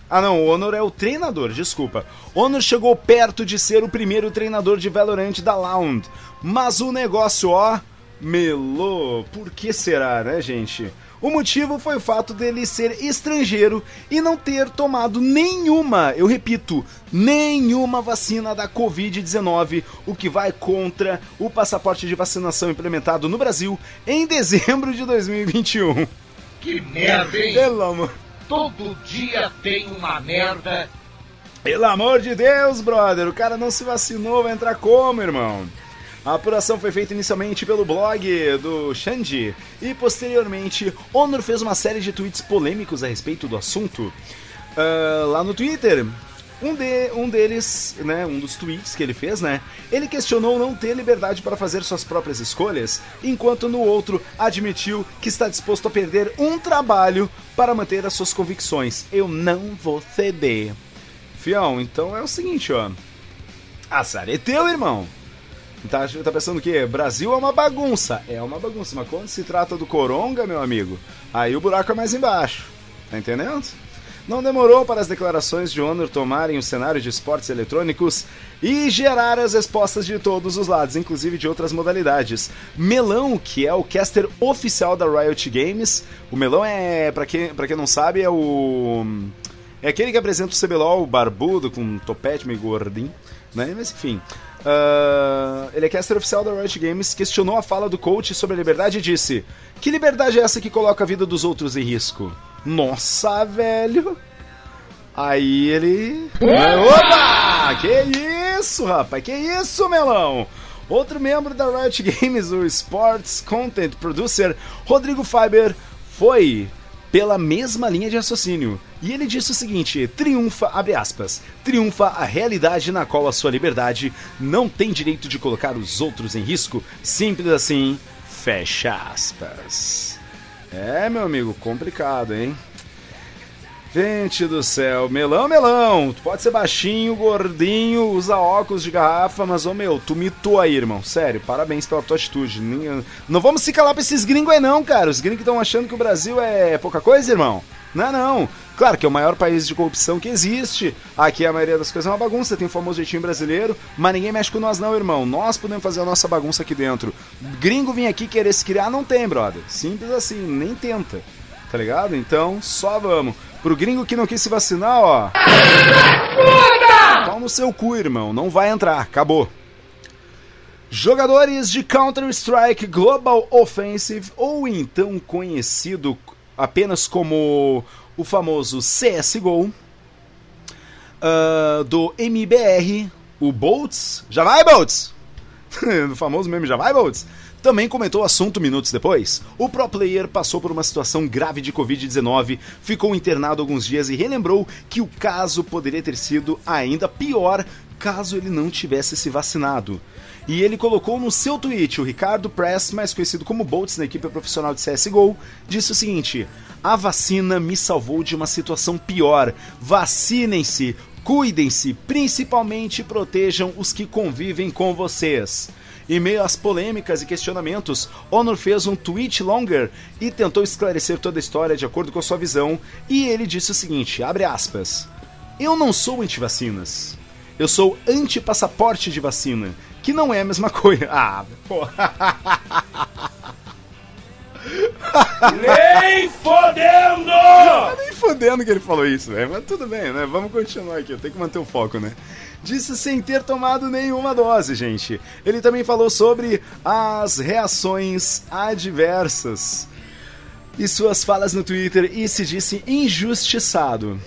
Ah, não, o Honor é o treinador, desculpa. Honor chegou perto de ser o primeiro treinador de Valorant da Loud. Mas o negócio, ó, melou. Por que será, né, gente? O motivo foi o fato dele ser estrangeiro e não ter tomado nenhuma, eu repito, nenhuma vacina da Covid-19, o que vai contra o passaporte de vacinação implementado no Brasil em dezembro de 2021. Que merda, hein? Pelo amor. Todo dia tem uma merda. Pelo amor de Deus, brother, o cara não se vacinou, vai entrar como, irmão? A apuração foi feita inicialmente pelo blog do Xande e posteriormente Honor fez uma série de tweets polêmicos a respeito do assunto. Ah, lá no Twitter, um, de, um deles, né, um dos tweets que ele fez, né, ele questionou não ter liberdade para fazer suas próprias escolhas, enquanto no outro admitiu que está disposto a perder um trabalho para manter as suas convicções. Eu não vou ceder. Fião, então é o seguinte, ó. Azar é teu, irmão. Tá, tá pensando o quê? Brasil é uma bagunça. É uma bagunça, mas quando se trata do Coronga, meu amigo, aí o buraco é mais embaixo. Tá entendendo? Não demorou para as declarações de Honor tomarem o cenário de esportes eletrônicos e gerar as respostas de todos os lados, inclusive de outras modalidades. Melão, que é o caster oficial da Riot Games, o Melão é, pra quem, pra quem não sabe, é o. É aquele que apresenta o CBLOL barbudo, com um topete meio gordinho, né? Mas enfim. Ah, ele é caster oficial da Riot Games, questionou a fala do coach sobre a liberdade e disse: Que liberdade é essa que coloca a vida dos outros em risco? Nossa, velho! Aí ele. Opa! Que isso, rapaz? Que isso, melão? Outro membro da Riot Games, o Sports Content Producer, Rodrigo Fiber, foi pela mesma linha de raciocínio. E ele disse o seguinte: triunfa, abre aspas, triunfa a realidade na qual a sua liberdade não tem direito de colocar os outros em risco. Simples assim, fecha aspas. É, meu amigo, complicado, hein? Gente do céu, melão, melão. Tu pode ser baixinho, gordinho, usa óculos de garrafa, mas, ô meu, tu mitou aí, irmão. Sério, parabéns pela tua atitude. Não vamos se calar pra esses gringos aí, não, cara. Os gringos estão achando que o Brasil é pouca coisa, irmão. Não, não. Claro que é o maior país de corrupção que existe. Aqui a maioria das coisas é uma bagunça, tem o famoso jeitinho brasileiro, mas ninguém mexe com nós, não, irmão. Nós podemos fazer a nossa bagunça aqui dentro. Gringo vir aqui querer se criar, não tem, brother. Simples assim, nem tenta. Tá ligado? Então, só vamos. Pro gringo que não quis se vacinar, ó. Pau no seu cu, irmão. Não vai entrar. Acabou. Jogadores de Counter-Strike Global Offensive, ou então conhecido apenas como o famoso CSGO, ah, do MBR, o Boltz. Já vai, Boltz! o famoso meme Já vai, Boltz? Também comentou o assunto minutos depois. O pro player passou por uma situação grave de Covid-19, ficou internado alguns dias e relembrou que o caso poderia ter sido ainda pior caso ele não tivesse se vacinado. E ele colocou no seu tweet, o Ricardo Press, mais conhecido como Boltz na equipe profissional de CSGO, disse o seguinte: A vacina me salvou de uma situação pior. Vacinem-se, cuidem-se, principalmente protejam os que convivem com vocês. Em meio às polêmicas e questionamentos, Honor fez um tweet longer e tentou esclarecer toda a história de acordo com sua visão, e ele disse o seguinte, abre aspas: Eu não sou anti-vacinas. Eu sou anti-passaporte de vacina, que não é a mesma coisa. Ah, porra. Nem fodendo! Não, nem fodendo que ele falou isso, velho. Mas tudo bem, né? Vamos continuar aqui. Eu tenho que manter o foco, né? Disse sem ter tomado nenhuma dose, gente. Ele também falou sobre as reações adversas e suas falas no Twitter e se disse injustiçado.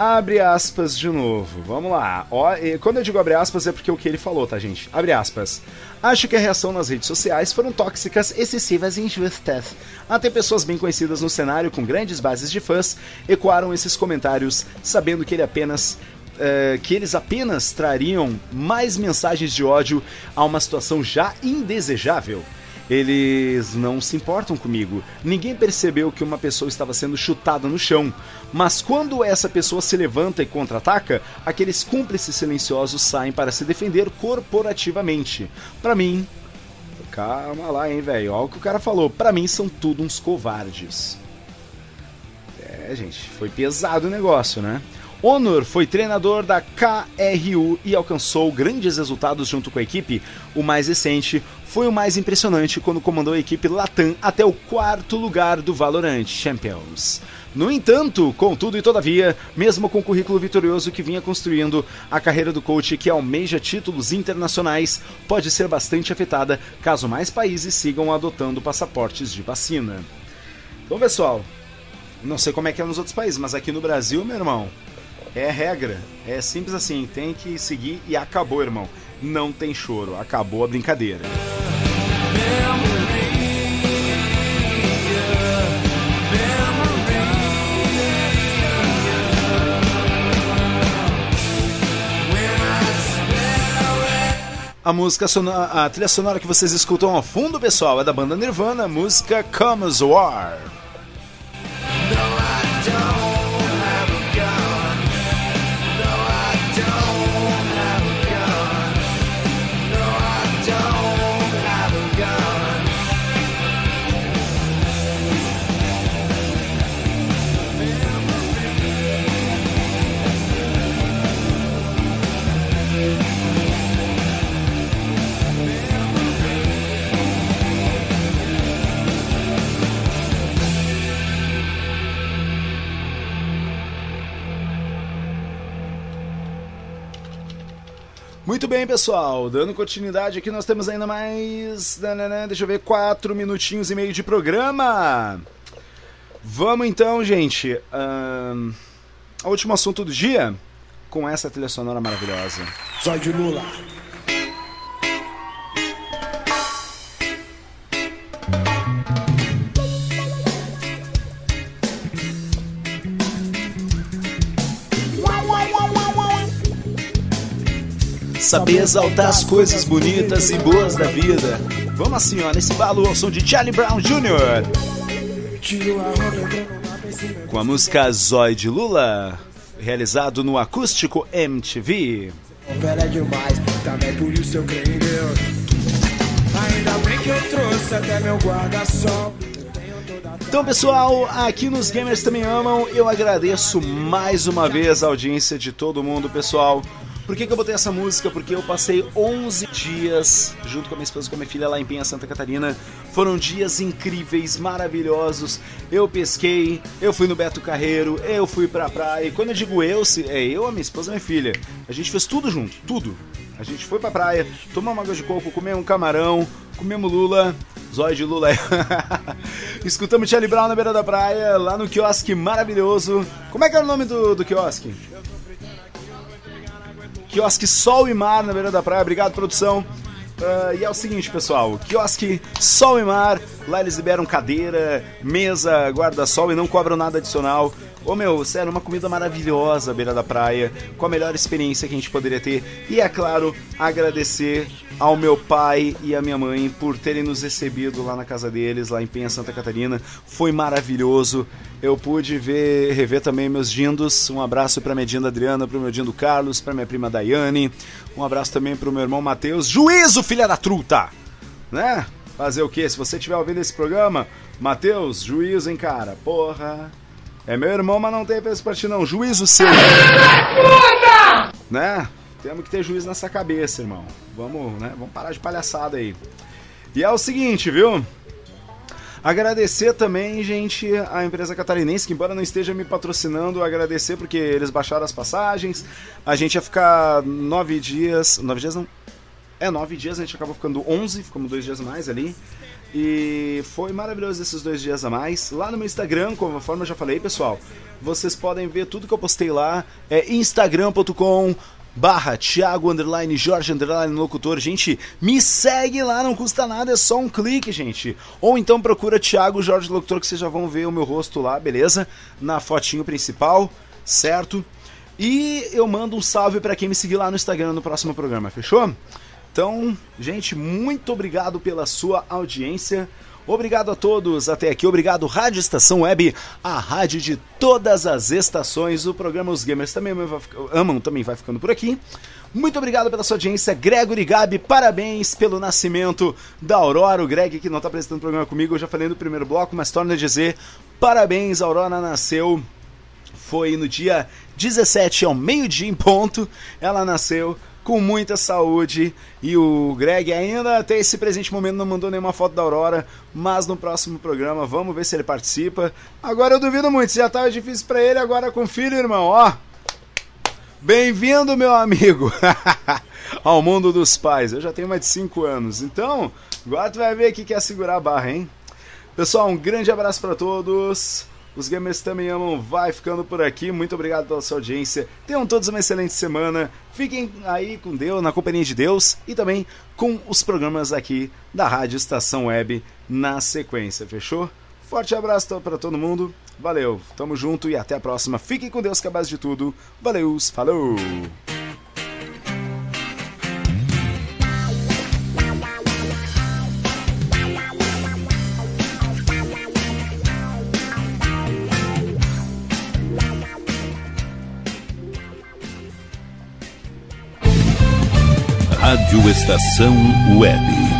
Abre aspas de novo. Vamos lá. Ó, quando eu digo abre aspas é porque é o que ele falou, tá, gente? Abre aspas. Acho que a reação nas redes sociais foram tóxicas, excessivas e injustas. Até pessoas bem conhecidas no cenário com grandes bases de fãs ecoaram esses comentários, sabendo que ele apenas eh, que eles apenas trariam mais mensagens de ódio a uma situação já indesejável. Eles não se importam comigo. Ninguém percebeu que uma pessoa estava sendo chutada no chão. Mas quando essa pessoa se levanta e contra-ataca, aqueles cúmplices silenciosos saem para se defender corporativamente. Pra mim. Calma lá, hein, velho. Olha o que o cara falou. Pra mim são tudo uns covardes. É, gente, foi pesado o negócio, né? Honor foi treinador da KRU e alcançou grandes resultados junto com a equipe. O mais recente foi o mais impressionante quando comandou a equipe Latam até o quarto lugar do Valorant Champions. No entanto, contudo e todavia, mesmo com o currículo vitorioso que vinha construindo, a carreira do coach que almeja títulos internacionais pode ser bastante afetada caso mais países sigam adotando passaportes de vacina. Então, pessoal, não sei como é que é nos outros países, mas aqui no Brasil, meu irmão, é regra. É simples assim, tem que seguir e acabou, irmão. Não tem choro, acabou a brincadeira. A música sonora, a trilha sonora que vocês escutam ao fundo, pessoal, é da banda Nirvana, música Comes War. Bem, pessoal. Dando continuidade aqui, nós temos ainda mais. nananã, Deixa eu ver, quatro minutinhos e meio de programa. Vamos então, gente. ahn, ao último assunto do dia com essa trilha sonora maravilhosa. Zóio Lula. Saber exaltar as coisas bonitas e boas da vida. Vamos assim, ó, nesse balo ao som de Charlie Brown Jr. com a música Zói de Lula, realizado no acústico MTV. Opera demais, também por isso eu creio em Deus. Ainda bem que eu trouxe até meu guarda-sol. Então, pessoal, aqui nos Gamers Também Amam, eu agradeço mais uma vez a audiência de todo mundo, pessoal. Por que, que eu botei essa música? Porque eu passei 11 dias junto com a minha esposa e com a minha filha lá em Penha, Santa Catarina. Foram dias incríveis, maravilhosos. Eu pesquei, eu fui no Beto Carreiro, eu fui pra praia. E quando eu digo eu, é eu, a minha esposa e a minha filha. A gente fez tudo junto, tudo. A gente foi pra praia, tomamos uma água de coco, comemos um camarão, comemos lula, zóio de lula. Escutamos Charlie Brown na beira da praia, lá no quiosque maravilhoso. Como é que é o nome do, do quiosque? Quiosque Sol e Mar na beira da praia. Obrigado, produção. Ah, e é o seguinte, pessoal: quiosque Sol e Mar. Lá eles liberam cadeira, mesa, guarda-sol e não cobram nada adicional. Ô meu, sério, uma comida maravilhosa à beira da praia, com a melhor experiência que a gente poderia ter. E é claro, agradecer ao meu pai e à minha mãe por terem nos recebido lá na casa deles, lá em Penha, Santa Catarina. Foi maravilhoso. Eu pude ver, rever também meus dindos. Um abraço para minha dinda Adriana, para o meu dindo Carlos, para minha prima Daiane. Um abraço também para o meu irmão Matheus. Juízo, filha da truta! Né? Fazer o quê? Se você estiver ouvindo esse programa, Matheus, juízo, hein, cara? Porra. É meu irmão, mas não tem preço pra ti, não. Juízo seu. Né? Temos que ter juízo nessa cabeça, irmão. Vamos, né? Vamos parar de palhaçada aí. E é o seguinte, viu? Agradecer também, gente, a empresa catarinense, que embora não esteja me patrocinando, agradecer porque eles baixaram as passagens. A gente ia ficar nove dias. Nove dias não? É, nove dias, a gente acabou ficando onze, ficamos dois dias mais ali. E foi maravilhoso esses dois dias a mais. Lá no meu Instagram, conforme eu já falei, pessoal, vocês podem ver tudo que eu postei lá. É instagram.com barra Thiago underline Jorge underline locutor. Gente, me segue lá, não custa nada, é só um clique, gente. Ou então procura Thiago Jorge Locutor que vocês já vão ver o meu rosto lá, beleza? Na fotinho principal, certo? E eu mando um salve pra quem me seguir lá no Instagram no próximo programa, fechou? Então, gente, muito obrigado pela sua audiência. Obrigado a todos até aqui. Obrigado, Rádio Estação Web, a rádio de todas as estações. O programa Os Gamers também amam, também vai ficando por aqui. Muito obrigado pela sua audiência, Gregory Gabi. Parabéns pelo nascimento da Aurora. O Greg, que não está apresentando o programa comigo, eu já falei no primeiro bloco, mas torna a dizer: parabéns, Aurora nasceu foi no dia 17 ao meio-dia em ponto. Ela nasceu com muita saúde e o Greg ainda até esse presente momento não mandou nenhuma foto da Aurora, mas no próximo programa vamos ver se ele participa. Agora eu duvido muito, se já tava difícil pra ele, agora com filho, irmão, ó. Bem-vindo, meu amigo, ao mundo dos pais. Eu já tenho mais de 5 anos, então agora tu vai ver que quer segurar a barra, hein? Pessoal, um grande abraço para todos. Os gamers também amam, vai ficando por aqui. Muito obrigado pela sua audiência. Tenham todos uma excelente semana. Fiquem aí com Deus, na companhia de Deus e também com os programas aqui da Rádio Estação Web na sequência, fechou? Forte abraço para todo mundo. Valeu, tamo junto e até a próxima. Fiquem com Deus, que é a base de tudo. Valeu, falou! Rádio Estação Web.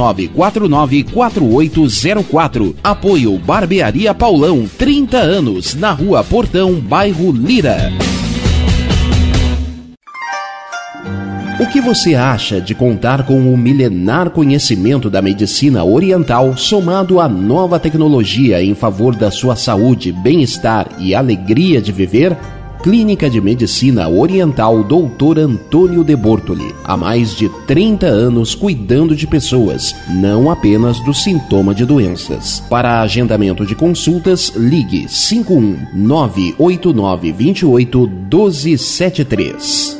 51999494804. Apoio Barbearia Paulão, 30 anos, na Rua Portão, bairro Lira. O que você acha de contar com o milenar conhecimento da medicina oriental somado à nova tecnologia em favor da sua saúde, bem-estar e alegria de viver? Clínica de Medicina Oriental Dr. Antônio de Bortoli. Há mais de 30 anos cuidando de pessoas, não apenas do sintoma de doenças. Para agendamento de consultas, ligue 51 989 28 1273.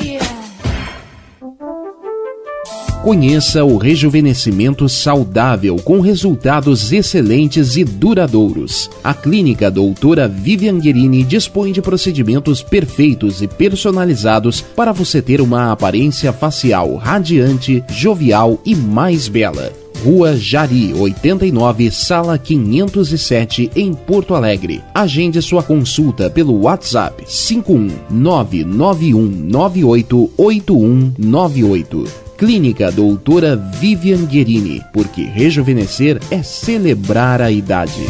Conheça o rejuvenescimento saudável com resultados excelentes e duradouros. A clínica Doutora Vivian Guerini dispõe de procedimentos perfeitos e personalizados para você ter uma aparência facial radiante, jovial e mais bela. Rua Jari, 89, sala 507, em Porto Alegre. Agende sua consulta pelo WhatsApp 51991988198. Clínica Doutora Vivian Guerini, porque rejuvenescer é celebrar a idade.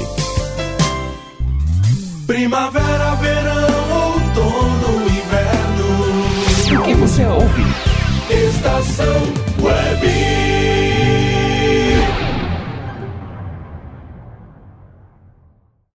Primavera, verão, outono, inverno. O que você ouve? Estação Web.